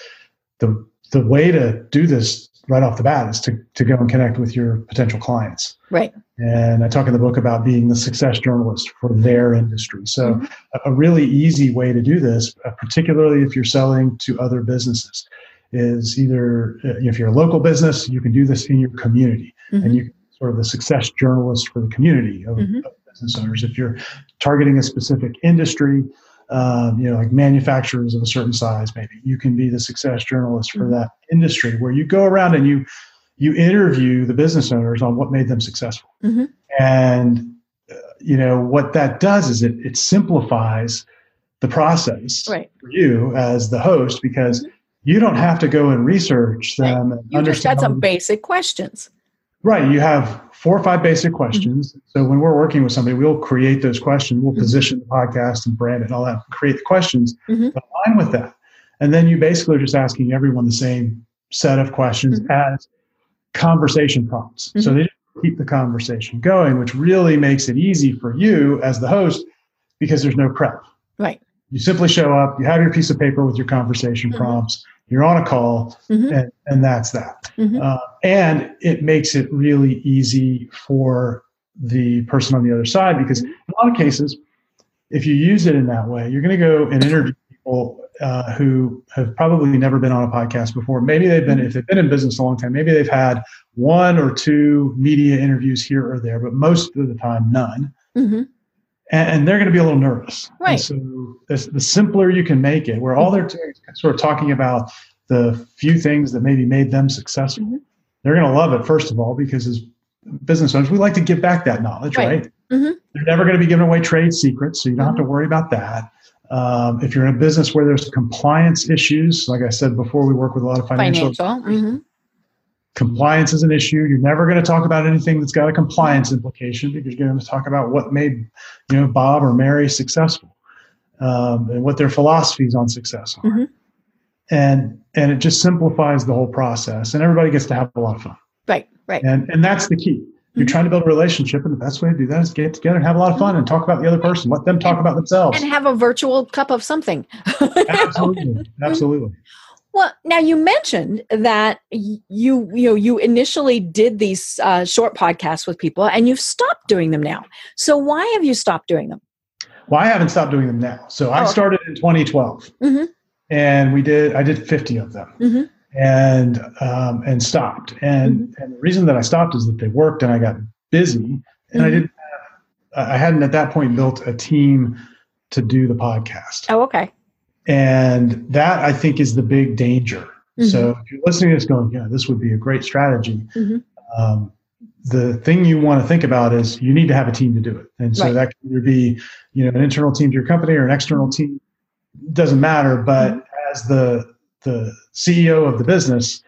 the the way to do this right off the bat is to, to go and connect with your potential clients.
Right.
And I talk in the book about being the success journalist for their industry. So, mm-hmm. a, really easy way to do this, uh, particularly if you're selling to other businesses, is either uh, if you're a local business, you can do this in your community, mm-hmm. and you sort of the success journalist for the community of, mm-hmm. of business owners. If you're targeting a specific industry, um, you know, like manufacturers of a certain size, maybe you can be the success journalist for mm-hmm. that industry, where you go around and you you interview the business owners on what made them successful, mm-hmm. and uh, you know what that does is it it simplifies the process
right.
for you as the host because mm-hmm. you don't have to go and research them right. and
you understand just got some basic questions.
Right. You have four or five basic mm-hmm. questions. Mm-hmm. So when we're working with somebody, we'll create those questions. We'll mm-hmm. position the podcast and brand it and all that, create the questions mm-hmm. align with that. And then you basically are just asking everyone the same set of questions mm-hmm. as conversation prompts. So mm-hmm. they keep the conversation going, which really makes it easy for you as the host because there's no prep.
Right.
You simply show up, you have your piece of paper with your conversation prompts you're on a call mm-hmm. and, and that's that mm-hmm. uh, and it makes it really easy for the person on the other side because in a lot of cases if you use it in that way you're going to go and interview people uh, who have probably never been on a podcast before maybe they've been if they've been in business a long time maybe they've had one or two media interviews here or there but most of the time none mm-hmm and they're going to be a little nervous.
Right. And
so the, the simpler you can make it, where all they're doing is sort of talking about the few things that maybe made them successful, mm-hmm. they're going to love it first of all because as business owners, we like to give back that knowledge, right? right? Mm-hmm. They're never going to be giving away trade secrets, so you don't have to mm-hmm. worry about that. Um, if you're in a business where there's compliance issues, like I said before, we work with a lot of financial.
financial. Mm-hmm
compliance is an issue. You're never going to talk about anything that's got a compliance implication because you're going to talk about what made you know Bob or Mary successful um, and what their philosophies on success are. Mm-hmm. And and it just simplifies the whole process, and everybody gets to have a lot of fun.
Right, right.
And and that's the key. You're mm-hmm. trying to build a relationship, and the best way to do that is get together and have a lot of fun and talk about the other person. Let them talk about themselves.
And have a virtual cup of something.
absolutely. Absolutely.
Well, now you mentioned that you you know you initially did these uh, short podcasts with people, and you've stopped doing them now. So why have you stopped doing them?
Well, I haven't stopped doing them now. So oh, I started in 2012, mm-hmm. and we did I did 50 of them, mm-hmm. And um, and stopped. And mm-hmm. and the reason that I stopped is that they worked, and I got busy, and I mm-hmm. didn't. Have, I hadn't at that point built a team to do the podcast.
Oh, okay.
And that I think is the big danger. Mm-hmm. So if you're listening to this going, yeah, this would be a great strategy. Mm-hmm. Um, the thing you want to think about is you need to have a team to do it. And so right. that can either be, you know, an internal team to your company or an external team. Doesn't matter. But mm-hmm. as the the CEO of the business,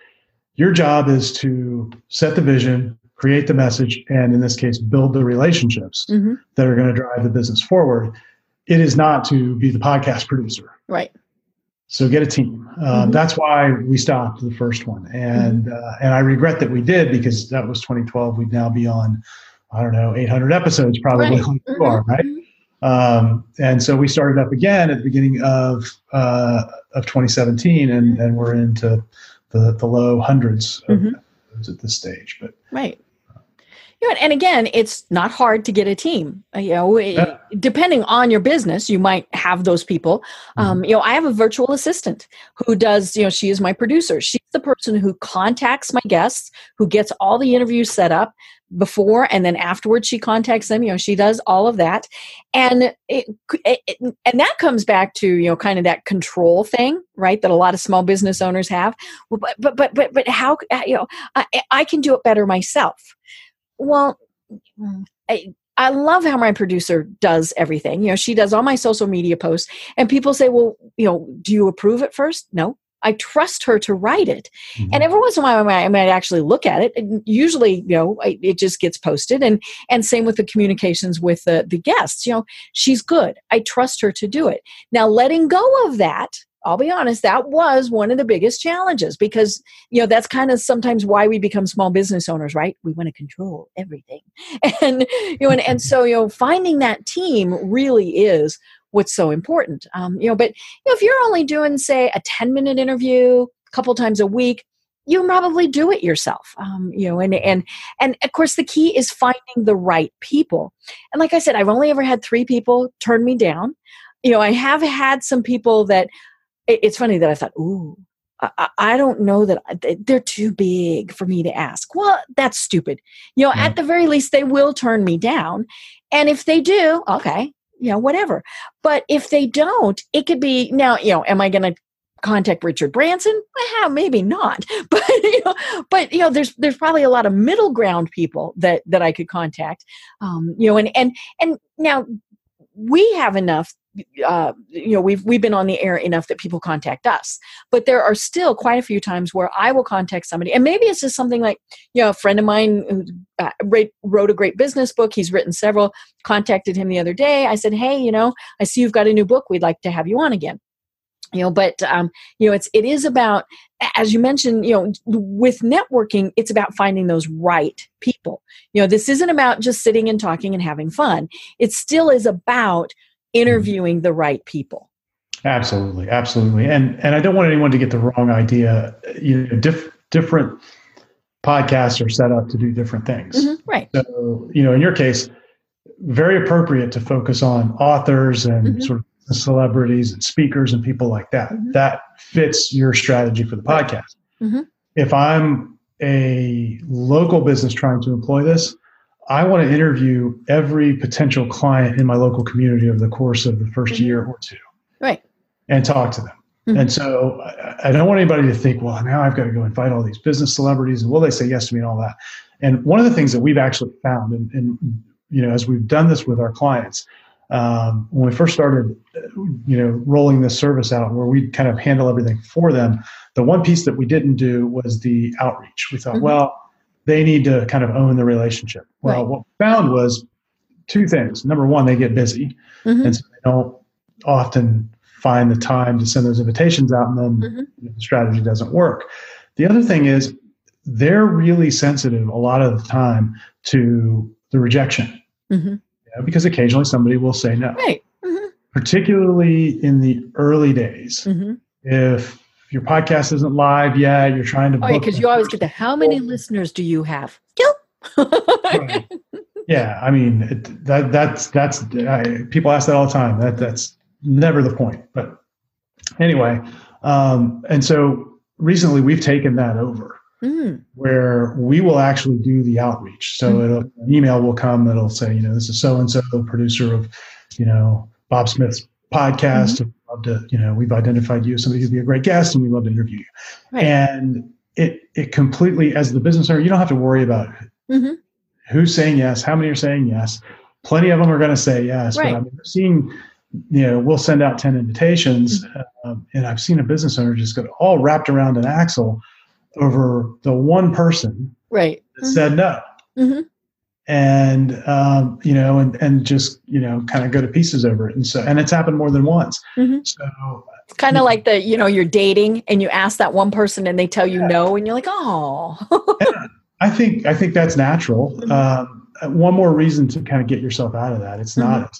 your job is to set the vision, create the message, and in this case, build the relationships mm-hmm. that are going to drive the business forward. It is not to be the podcast producer.
Right.
So get a team. Um, mm-hmm. That's why we stopped the first one, and mm-hmm. uh, and I regret that we did because that was 2012. We'd now be on I don't know, 800 episodes probably
Right.
like you are, right? Um, and so we started up again at the beginning of uh, of 2017, and, and we're into the, the low hundreds of
Mhm.
episodes at this stage. But
Right. You know, and again, it's not hard to get a team. Uh, You know,
Yeah.
depending on your business, you might have those people. Um, you know, I have a virtual assistant who does. You know, she is my producer. She's the person who contacts my guests, who gets all the interviews set up before and then afterwards. She contacts them. You know, she does all of that, and it, it and that comes back to you know kind of that control thing, right? That a lot of small business owners have. But but but but but how you know I, I can do it better myself. Well, I, I love how my producer does everything. You know, she does all my social media posts, and people say, "Well, you know, do you approve it first? No, I trust her to write it. And mm-hmm. every once in a while, I might, I might actually look at it. And usually, you know, I, it just gets posted. And and same with the communications with the the guests. You know, she's good. I trust her to do it. Now, letting go of that. I'll be honest, that was one of the biggest challenges because, you know, that's kind of sometimes why we become small business owners, right? We want to control everything. And, you know, and, and so, you know, finding that team really is what's so important. Um, you know, but you know, if you're only doing, say, a 10 minute interview a couple times a week, you probably do it yourself. Um, you know, and and and of course the key is finding the right people. And like I said, I've only ever had three people turn me down. You know, I have had some people that it- it's funny that I thought, ooh, I- don't know that I- they're too big for me to ask. Well, that's stupid. You know, at the very least, they will turn me down. And if they do, okay, you know, whatever. But if they don't, it could be now, you know, am I going to contact Richard Branson? Well, maybe not. But you know, but you know, there's there's probably a lot of middle ground people that that I could contact. Um, you know, and and and now we have enough uh, you know we've we've been on the air enough that people contact us. But there are still quite a few times where i will contact somebody and maybe it's just something like you know a friend of mine who uh, wrote- wrote a great business book he's written several contacted him the other day. I said hey you know i see you've got a new book we'd like to have you on again. You know but um you know it's it is about as you mentioned you know with networking it's about finding those right people. You know this isn't about just sitting and talking and having fun. It still is about interviewing the right people
Absolutely, absolutely, and and I don't want anyone to get the wrong idea. You know, diff, different podcasts are set up to do different things.
Mhm, right
So, you know, in your case, very appropriate to focus on authors and
Mhm.
sort of celebrities and speakers and people like that.
Mhm.
That fits your strategy for the podcast.
Mhm.
If I'm a local business trying to employ this, I want to interview every potential client in my local community over the course of the 1st
Mhm.
year or two
right
and talk to them.
Mhm.
And so I, I don't want anybody to think, well, now I've got to go invite all these business celebrities and will they say yes to me and all that. And one of the things that we've actually found, and, and you know, as we've done this with our clients, um, when we first started, you know, rolling this service out where we kind of handle everything for them, the one piece that we didn't do was the outreach. We thought,
Mhm.
well, they need to kind of own the relationship. Well,
Right.
what we found was two things. Number one, they get busy
Mhm.
and so they don't often find the time to send those invitations out and then
Mhm.
the strategy doesn't work the other thing is they're really sensitive a lot of the time to the rejection
Mhm.
you know, because occasionally somebody will say no
right Mhm.
particularly in the early days
Mhm.
if your podcast isn't live yet you're trying to
oh yeah because
the
you always get the how many
people.
listeners do you have Kill.
Right. yeah i mean it, that that's that's I, people ask that all the time that that's never the point but anyway um, and so recently we've taken that over
Mm,
where we will actually do the outreach so it'll, an email will come that'll say you know this is so and so producer of you know bob smith's podcast
Mm-hmm.
Love to you know we've identified you as somebody who'd be a great guest and we'd love to interview you
Right.
and it it completely as the business owner you don't have to worry about
Mhm.
who's saying yes, how many are saying yes. Plenty of them are going to say yes.
Right.
But I'm seeing, you know, we'll send out 10 invitations. Um, and I've seen a business owner just get all wrapped around an axle over the one person
right
that said no. And, um, you know, and, and just, you know, kind of go to pieces over it. And so, and it's happened more than once.
Mhm.
So
It's kind of like the, you know, you're dating and you ask that one person and they tell you
Yeah.
no, and you're like, oh.
I think I think that's natural.
Mhm.
Um, one more reason to kind of get yourself out of that. It's
Mm-hmm.
not.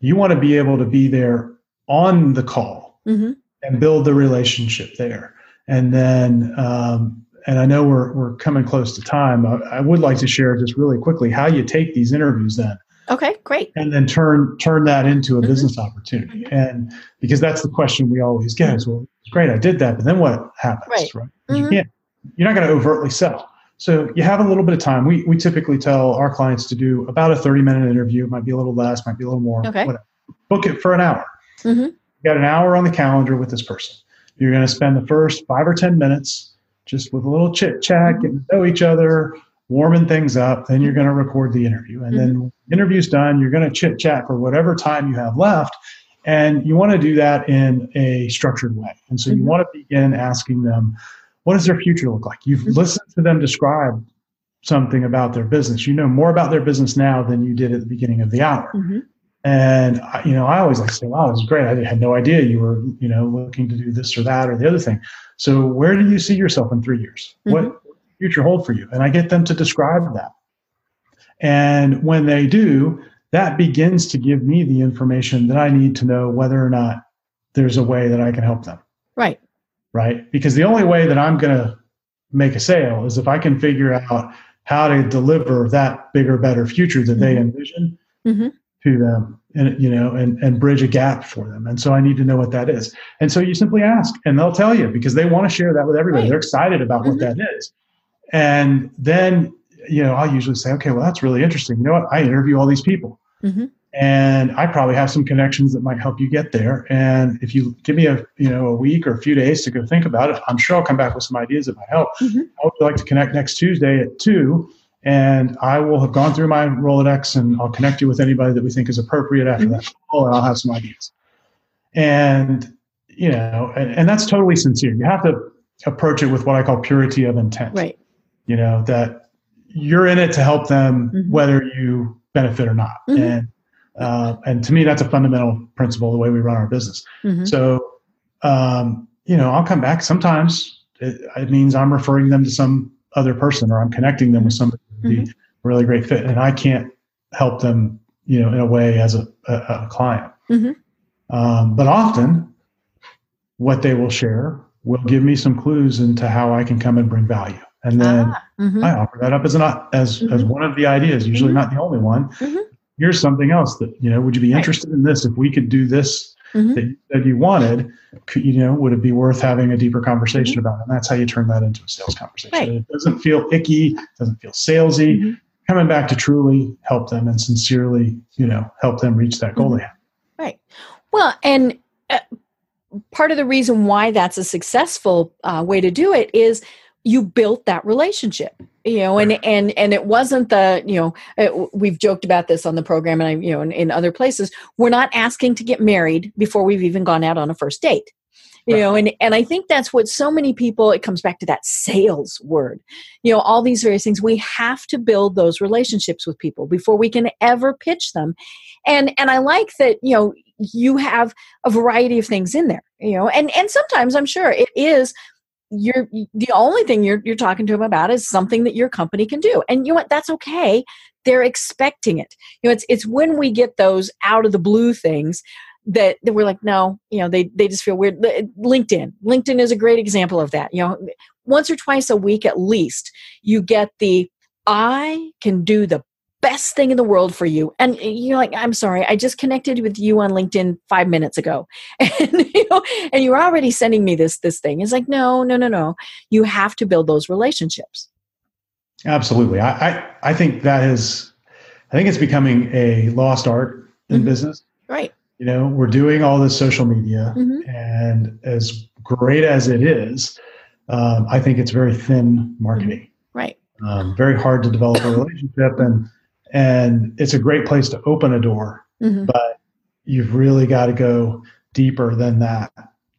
You want to be able to be there on the call
hmm
and build the relationship there. And then, um, and I know we're we're coming close to time. I, I would like to share just really quickly how you take these interviews then
Okay, great.
and then turn turn that into a
Mhm.
business opportunity.
Mhm.
And because that's the question we always get is, well, it's great, I did that, but then what happens?
Right.
You
Mhm.
can't. You're not going to overtly sell. So you have a little bit of time. We we typically tell our clients to do about a 30 minute interview. It might be a little less, might be a little more.
Okay.
Whatever. Book it for an hour.
Mhm.
You got an hour on the calendar with this person. You're going to spend the first five or 10 minutes just with a little chit chat, getting to know each other, warming things up. Then you're going to record the interview. And then when the interview's done, you're going to chit chat for whatever time you have left. And you want to do that in a structured way. And so you
Mhm.
want to begin asking them, what does their future look like? You've
Mhm.
listened to them describe something about their business. You know more about their business now than you did at the beginning of the hour.
hmm
And I- you know, I always like to say, "Wow, this is great! I had no idea you were, you know, looking to do this or that or the other thing." So, where do you see yourself in three years? What
Mhm.
future hold for you? And I get them to describe that. And when they do, that begins to give me the information that I need to know whether or not there's a way that I can help them.
Right.
Right? Because the only way that I'm going to make a sale is if I can figure out how to deliver that bigger, better future that they
Mhm.
envision
Mhm.
To them and you know and and bridge a gap for them. And so i need to know what that is. And so you simply ask and they'll tell you because they want to share that with everybody.
Right.
they're excited about
Mhm.
what that is. And then you know i'll usually say okay well that's really interesting. You know what? I interview all these people.
Mhm.
and i probably have some connections that might help you get there. And if you give me a you know a week or a few days to go think about it i'm sure i'll come back with some ideas if i help.
Mhm.
i would like to connect next tuesday at 2 and I will have gone through my Rolodex and I'll connect you with anybody that we think is appropriate after that call, and I'll have some ideas. And you know, and, and that's totally sincere. You have to approach it with what I call purity of intent.
Right.
You know that you're in it to help them,
Mhm.
whether you benefit or not.
Mhm.
And uh, and to me, that's a fundamental principle the way we run our business.
Mhm.
So, um, you know, I'll come back. Sometimes it, it means I'm referring them to some other person or I'm connecting them with somebody would be a really great fit. And I can't help them, you know, in a way as a, a, a client.
Mhm.
Um, but often what they will share will give me some clues into how I can come and bring value. And then
Ah, mhm.
I offer that up as an as as
Mhm.
one of the ideas, usually
Mhm.
not the only one.
Mhm.
Here's something else that you know. Would you be
Right.
interested in this if we could do this
Mhm.
that you you wanted? Could, you know, would it be worth having a deeper conversation
Mm-hmm.
about? it? And that's how you turn that into a sales conversation.
Right.
It doesn't feel icky, doesn't feel salesy.
Mhm.
Coming back to truly help them and sincerely, you know, help them reach that goal
Mhm.
they have.
Right. Well, and uh, part of the reason why that's a successful uh, way to do it is you built that relationship. You know, and and and it wasn't the you know uh, we've joked about this on the program and I you know in, in other places we're not asking to get married before we've even gone out on a first date. You
Right.
know, and and I think that's what so many people. It comes back to that sales word. You know, all these various things. We have to build those relationships with people before we can ever pitch them and and i like that you know you have a variety of things in there you know and and sometimes i'm sure it is you're the only thing you're you're talking to them about is something that your company can do. And you know what? That's okay. They're expecting it. You know it's it's when we get those out of the blue things that, that we're like no you know they they just feel weird. Linkedin. Linkedin is a great example of that. You know once or twice a week at least you get the i can do the best thing in the world for you and you're like i'm sorry i just connected with you on linkedin five minutes ago and you know and you're already sending me this this thing it's like no no no no you have to build those relationships
Absolutely. I, I, I think that is, I think it's becoming a lost art in
Mhm.
business.
right
You know, we're doing all this social media,
Mhm.
and as great as it is, um, I think it's very thin marketing.
right
Um, very hard to develop a relationship, and and it's a great place to open a door,
Mhm.
but you've really got to go deeper than that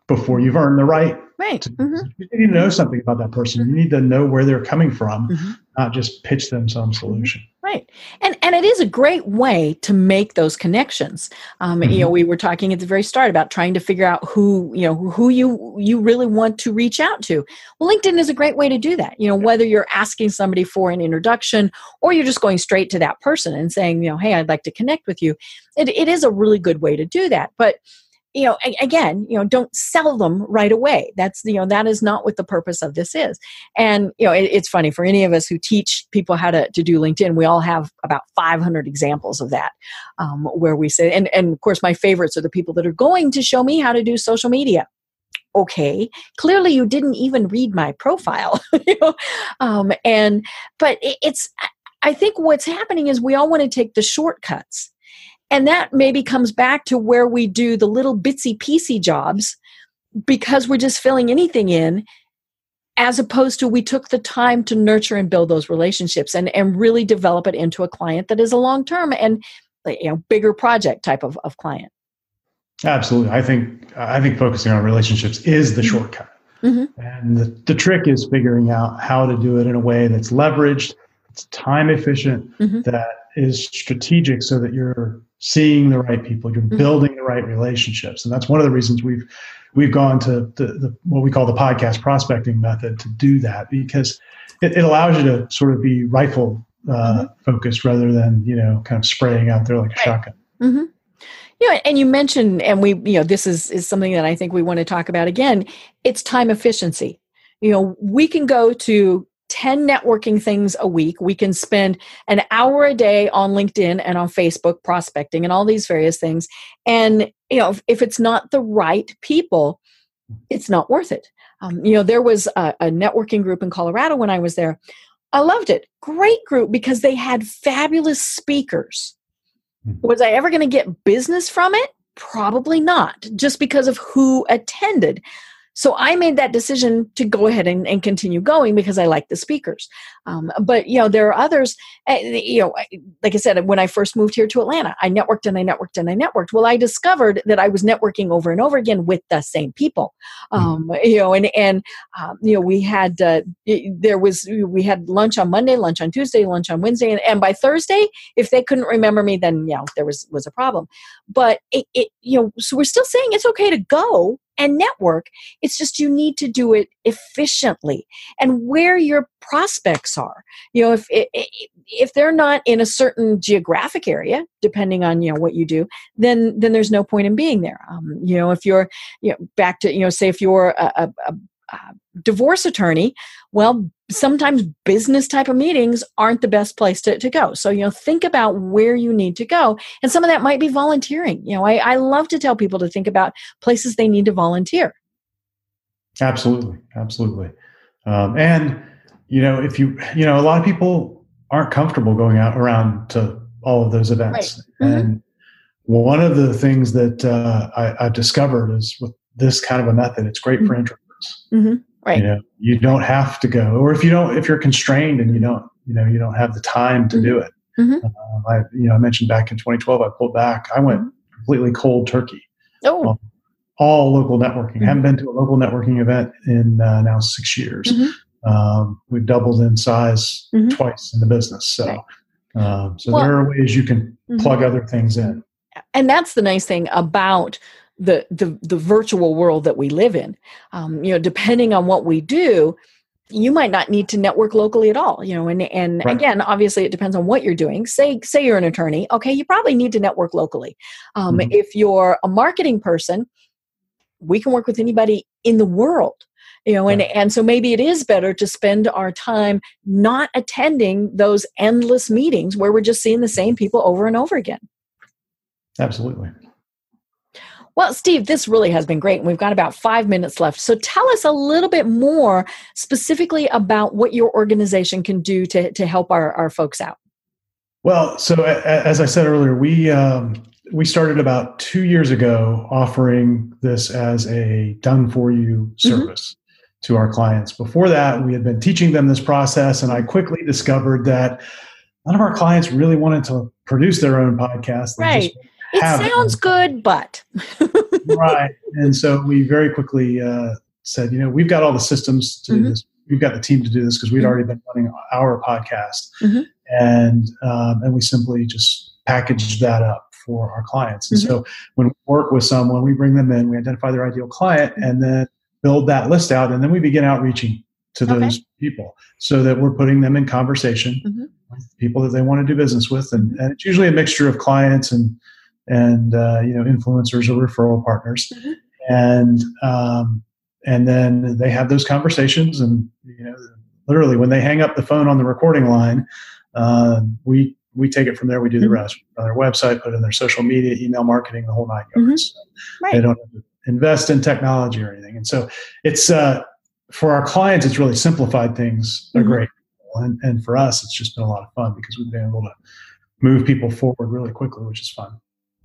before you've earned the right.
Right.
To,
Mhm.
You need to know something about that person. You need to know where they're coming from,
Mhm.
not just pitch them some solution.
Right. And and it is a great way to make those connections. Um, You know, we were talking at the very start about trying to figure out who you know who you you really want to reach out to. Well, LinkedIn is a great way to do that. You know, whether you're asking somebody for an introduction or you're just going straight to that person and saying, you know, hey, I'd like to connect with you. It, it is a really good way to do that. But you know again you know don't sell them right away. That's you know that is not what the purpose of this is. And you know it, it's funny for any of us who teach people how to, to do linkedin we all have about 500 examples of that um, where we say and, and of course my favorites are the people that are going to show me how to do social media. Okay clearly you didn't even read my profile you know um, and but it, it's i think what's happening is we all want to take the shortcuts and that maybe comes back to where we do the little bitsy piecey jobs because we're just filling anything in as opposed to we took the time to nurture and build those relationships and, and really develop it into a client that is a long term and you know bigger project type of, of client
Absolutely. I think I think focusing on relationships is the
Mhm.
shortcut.
Mhm.
And the, the trick is figuring out how to do it in a way that's leveraged, it's time efficient,
Mhm.
that is strategic so that you're seeing the right people, you're
Mhm.
building the right relationships. And that's one of the reasons we've we've gone to the, the what we call the podcast prospecting method to do that because it, it allows you to sort of be rifle uh, focused rather than, you know, kind of spraying out there like a
Right.
shotgun.
Mm-hmm. You know, and you mentioned, and we, you know, this is is something that I think we want to talk about again. It's time efficiency. You know, we can go to ten networking things a week. We can spend an hour a day on LinkedIn and on Facebook prospecting and all these various things. And you know, if, if it's not the right people, it's not worth it. Um, you know, there was a, a networking group in Colorado when I was there. I loved it. Great group because they had fabulous speakers. Was I ever going to get business from it? Probably not, just because of who attended. So I made that decision to go ahead and, and continue going because I like the speakers. Um, but you know, there are others. Uh, you know, like I said, when I first moved here to Atlanta, I networked and I networked and I networked. Well, I discovered that I was networking over and over again with the same people. Um, You know, and and um, you know, we had uh, there was we had lunch on Monday, lunch on Tuesday, lunch on Wednesday, and, and by Thursday, if they couldn't remember me, then you know there was was a problem. But it, it you know, so we're still saying it's okay to go and network. It's just you need to do it efficiently and where your prospects are. You know, if if they're not in a certain geographic area, depending on you know what you do, then then there's no point in being there. Um, you know, if you're you know back to you know say if you're a, a, a divorce attorney, well, sometimes business type of meetings aren't the best place to, to go. So, you know, think about where you need to go. And some of that might be volunteering. You know, I, I love to tell people to think about places they need to volunteer.
Absolutely, absolutely. Um, and you know, if you you know, a lot of people aren't comfortable going out around to all of those events.
Right. Mhm.
And one of the things that uh, I, I've discovered is with this kind of a method, it's great for introverts.
Mm-hmm. Right.
You know, you don't have to go, or if you don't, if you're constrained and you don't, you know, you don't have the time to do it.
Mhm.
Um, I, you know, I mentioned back in 2012, I pulled back. I went completely cold turkey
Oh,
Well, all local networking.
Mhm.
Haven't been to a local networking event in uh, now six years.
Mhm.
Um, we've doubled in size
Mhm.
twice in the business. So,
Right.
um, so
Well-
there are ways you can plug other things in.
and that's the nice thing about the the, the virtual world that we live in. Um, you know, depending on what we do, you might not need to network locally at all. You know, and and
Right.
again, obviously, it depends on what you're doing. Say say you're an attorney, okay, you probably need to network locally. Um,
Mhm.
If you're a marketing person, we can work with anybody in the world. You know, and,
Right.
and so maybe it is better to spend our time not attending those endless meetings where we're just seeing the same people over and over again.
Absolutely.
Well, Steve, this really has been great. and We've got about five minutes left. So tell us a little bit more specifically about what your organization can do to, to help our, our folks out.
Well, so as I said earlier, we um, we started about two years ago offering this as a done for you service to our clients. Before that, we had been teaching them this process, and I quickly discovered that none of our clients really wanted to produce their own podcast. They
Right.
just
It sounds good, but
right. And so we very quickly uh, said, you know, we've got all the systems to mm-hmm. do this. We've got the team to do this because we'd mm-hmm. already been running our podcast, mm-hmm. and um, and we simply just packaged that up for our clients. And so when we work with someone, we bring them in, we identify their ideal client, and then build that list out, and then we begin outreaching to those okay. people so that we're putting them in conversation mm-hmm. with people that they want to do business with and, and it's usually a mixture of clients and and uh, you know influencers or referral partners mm-hmm. and um, and then they have those conversations and you know literally when they hang up the phone on the recording line uh, we we take it from there we do the mm-hmm. rest on their website put in their social media email marketing the whole nine yards mm-hmm. so right. they don't invest in technology or anything and so it's uh, for our clients, it's really simplified things They're mm-hmm. great. And, and for us, it's just been a lot of fun because we've been able to move people forward really quickly, which is fun.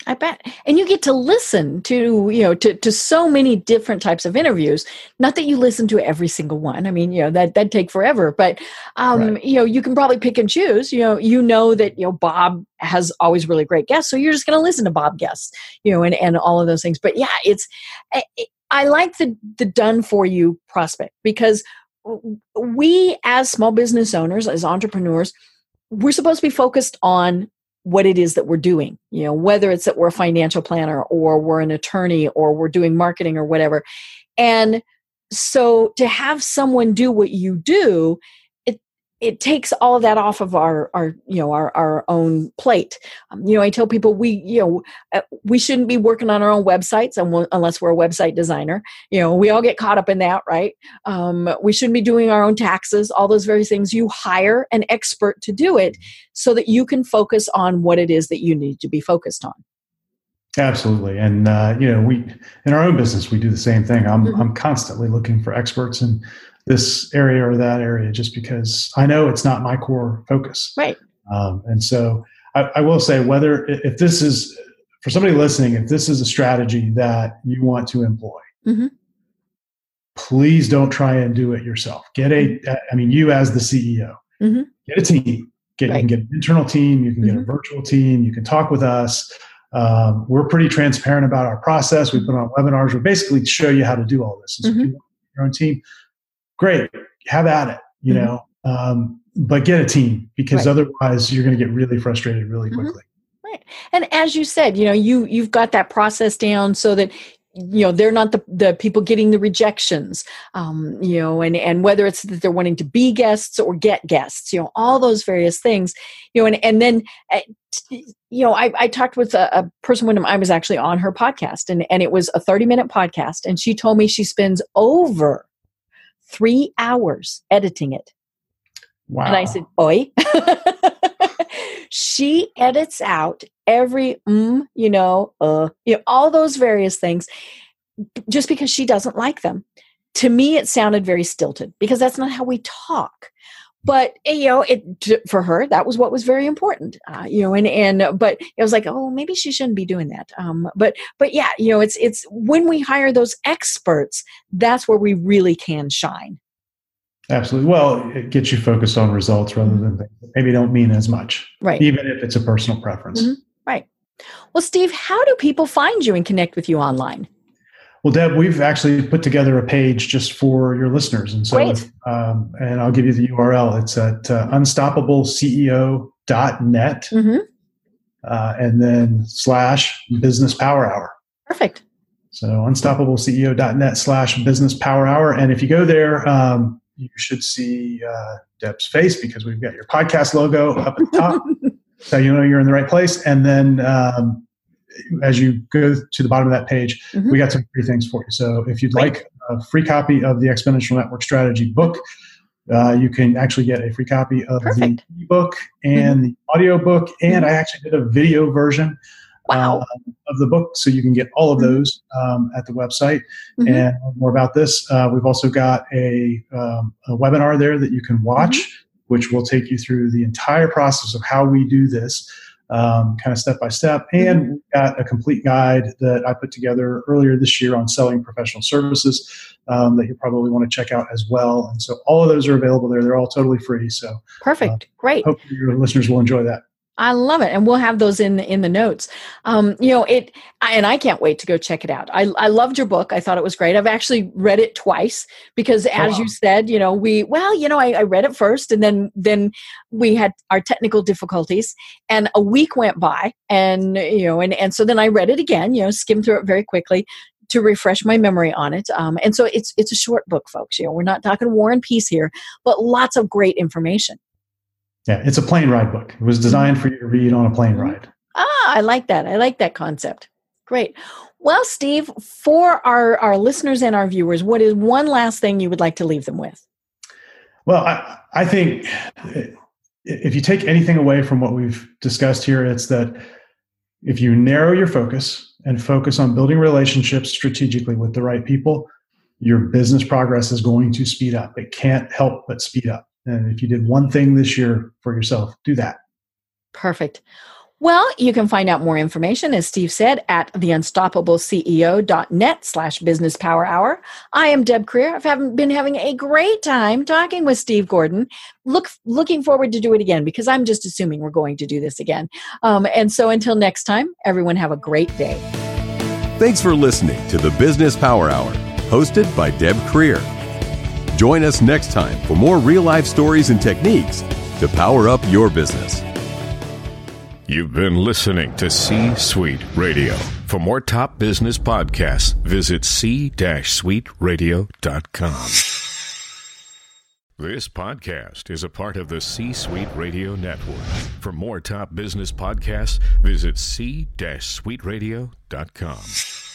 I bet. And you get to listen to, you know, to, to so many different types of interviews. Not that you listen to every single one. I mean, you know, that that'd take forever. But um, right. you know, you can probably pick and choose. You know, you know that, you know, Bob has always really great guests. So you're just gonna listen to Bob guests, you know, and, and all of those things. But yeah, it's it, I like the the done for you prospect because we as small business owners as entrepreneurs we're supposed to be focused on what it is that we're doing you know whether it's that we're a financial planner or we're an attorney or we're doing marketing or whatever. And so to have someone do what you do it takes all of that off of our our you know our our own plate. Um, you know i tell people we you know uh, we shouldn't be working on our own websites unless we're a website designer. You know we all get caught up in that right? Um, we shouldn't be doing our own taxes all those various things. You hire an expert to do it so that you can focus on what it is that you need to be focused on.
Absolutely and uh, you know we in our own business we do the same thing. I'm, mm-hmm. I'm constantly looking for experts and this area or that area just because I know it's not my core focus.
Right.
Um, and so I, I, will say whether if this is for somebody listening, if this is a strategy that you want to employ, mm-hmm. please don't try and do it yourself. Get a, mm-hmm. Mean, you as the CEO, mm-hmm. get a team. Get, right. You can get an internal team. You can get a mm-hmm. virtual team. You can talk with us. Um, we're pretty transparent about our process. We put on webinars. We basically show you how to do all this. And so if you mm-hmm. want your own team, great, have at it, you mm-hmm. know. Um, but get a team because right. otherwise you're going to get really frustrated really mm-hmm. quickly.
Mm-hmm. Right. And as you said, you know, you you've got that process down so that you know they're not the, the people getting the rejections um, you know and and whether it's that they're wanting to be guests or get guests you know all those various things you know and and then uh, you know I, I talked with a, a person when i was actually on her podcast and and it was a 30 minute podcast and she told me she spends over three hours editing it. Wow. And I said, Oi. she edits out every mm, you know, uh, you know, all those various things just because she doesn't like them. To me, it sounded very stilted because that's not how we talk but eh, you know it for her that was what was very important uh, you know and and but it was like oh maybe she shouldn't be doing that. Um, but but yeah you know it's it's when we hire those experts that's where we really can shine.
Absolutely. Well it gets you focused on results rather than maybe don't mean as much
right.
even if it's a personal preference. Mm-hmm.
right. Well steve how do people find you and connect with you online
well, Deb, we've actually put together a page just for your listeners, and so if, um, and I'll give you the URL. It's at uh, unstoppableceo.net, mm-hmm. uh, and then slash business power hour.
Perfect.
So unstoppableceo.net slash business power hour, and if you go there, um, you should see uh, Deb's face because we've got your podcast logo up at the top, so you know you're in the right place, and then. Um, as you go to the bottom of that page, mm-hmm. we got some free things for you. So if you'd like a free copy of the Exponential Network Strategy book, uh, you can actually get a free copy of Perfect. the ebook and mm-hmm. the audio book. And mm-hmm. I actually did a video version wow. uh, of the book. So you can get all of mm-hmm. those um, at the website. Mm-hmm. And more about this, uh, we've also got a, um, a, webinar there that you can watch, mm-hmm. which will take you through the entire process of how we do this um, kind of step by step. And mm-hmm. got a complete guide that I put together earlier this year on selling professional services um, that you probably want to check out as well. And so all of those are available there. They're all totally free. So
perfect. Uh, Great.
Hope your listeners will enjoy that.
I love it, and we'll have those in the, in the notes. Um, you know it, and I can't wait to go check it out. I, I loved your book. I thought it was great. I've actually read it twice because, oh, as wow. you said, you know, we well, you know, I, I read it first, and then then we had our technical difficulties, and a week went by, and you know, and and so then I read it again. You know, skimmed through it very quickly to refresh my memory on it. Um, and so it's it's a short book, folks. You know, we're not talking war and peace here, but lots of great information.
Yeah, it's a plane ride book. It was designed mm-hmm. for you to read on a plane mm-hmm. ride.
Ah, I like that. I like that concept. Great. Well, Steve, for our, our listeners and our viewers, what is one last thing you would like to leave them with?
Well, I, I think if you take anything away from what we've discussed here, it's that if you narrow your focus and focus on building relationships strategically with the right people, your business progress is going to speed up. It can't help but speed up. And if you did one thing this year for yourself, do that.
Perfect. Well, you can find out more information, as Steve said, at theunstoppableceo.net slash business power hour. I am Deb Krier. I've been having a great time talking with Steve Gordon. Look, looking forward to do it again because I'm just assuming we're going to do this again. Um, and so until next time, everyone have a great day.
Thanks for listening to the Business Power Hour, hosted by Deb Krier. Join us next time for more real life stories and techniques to power up your business.
You've been listening to C Suite Radio. For more top business podcasts, visit c-suiteradio.com. This podcast is a part of the C Suite Radio Network. For more top business podcasts, visit c-suiteradio.com.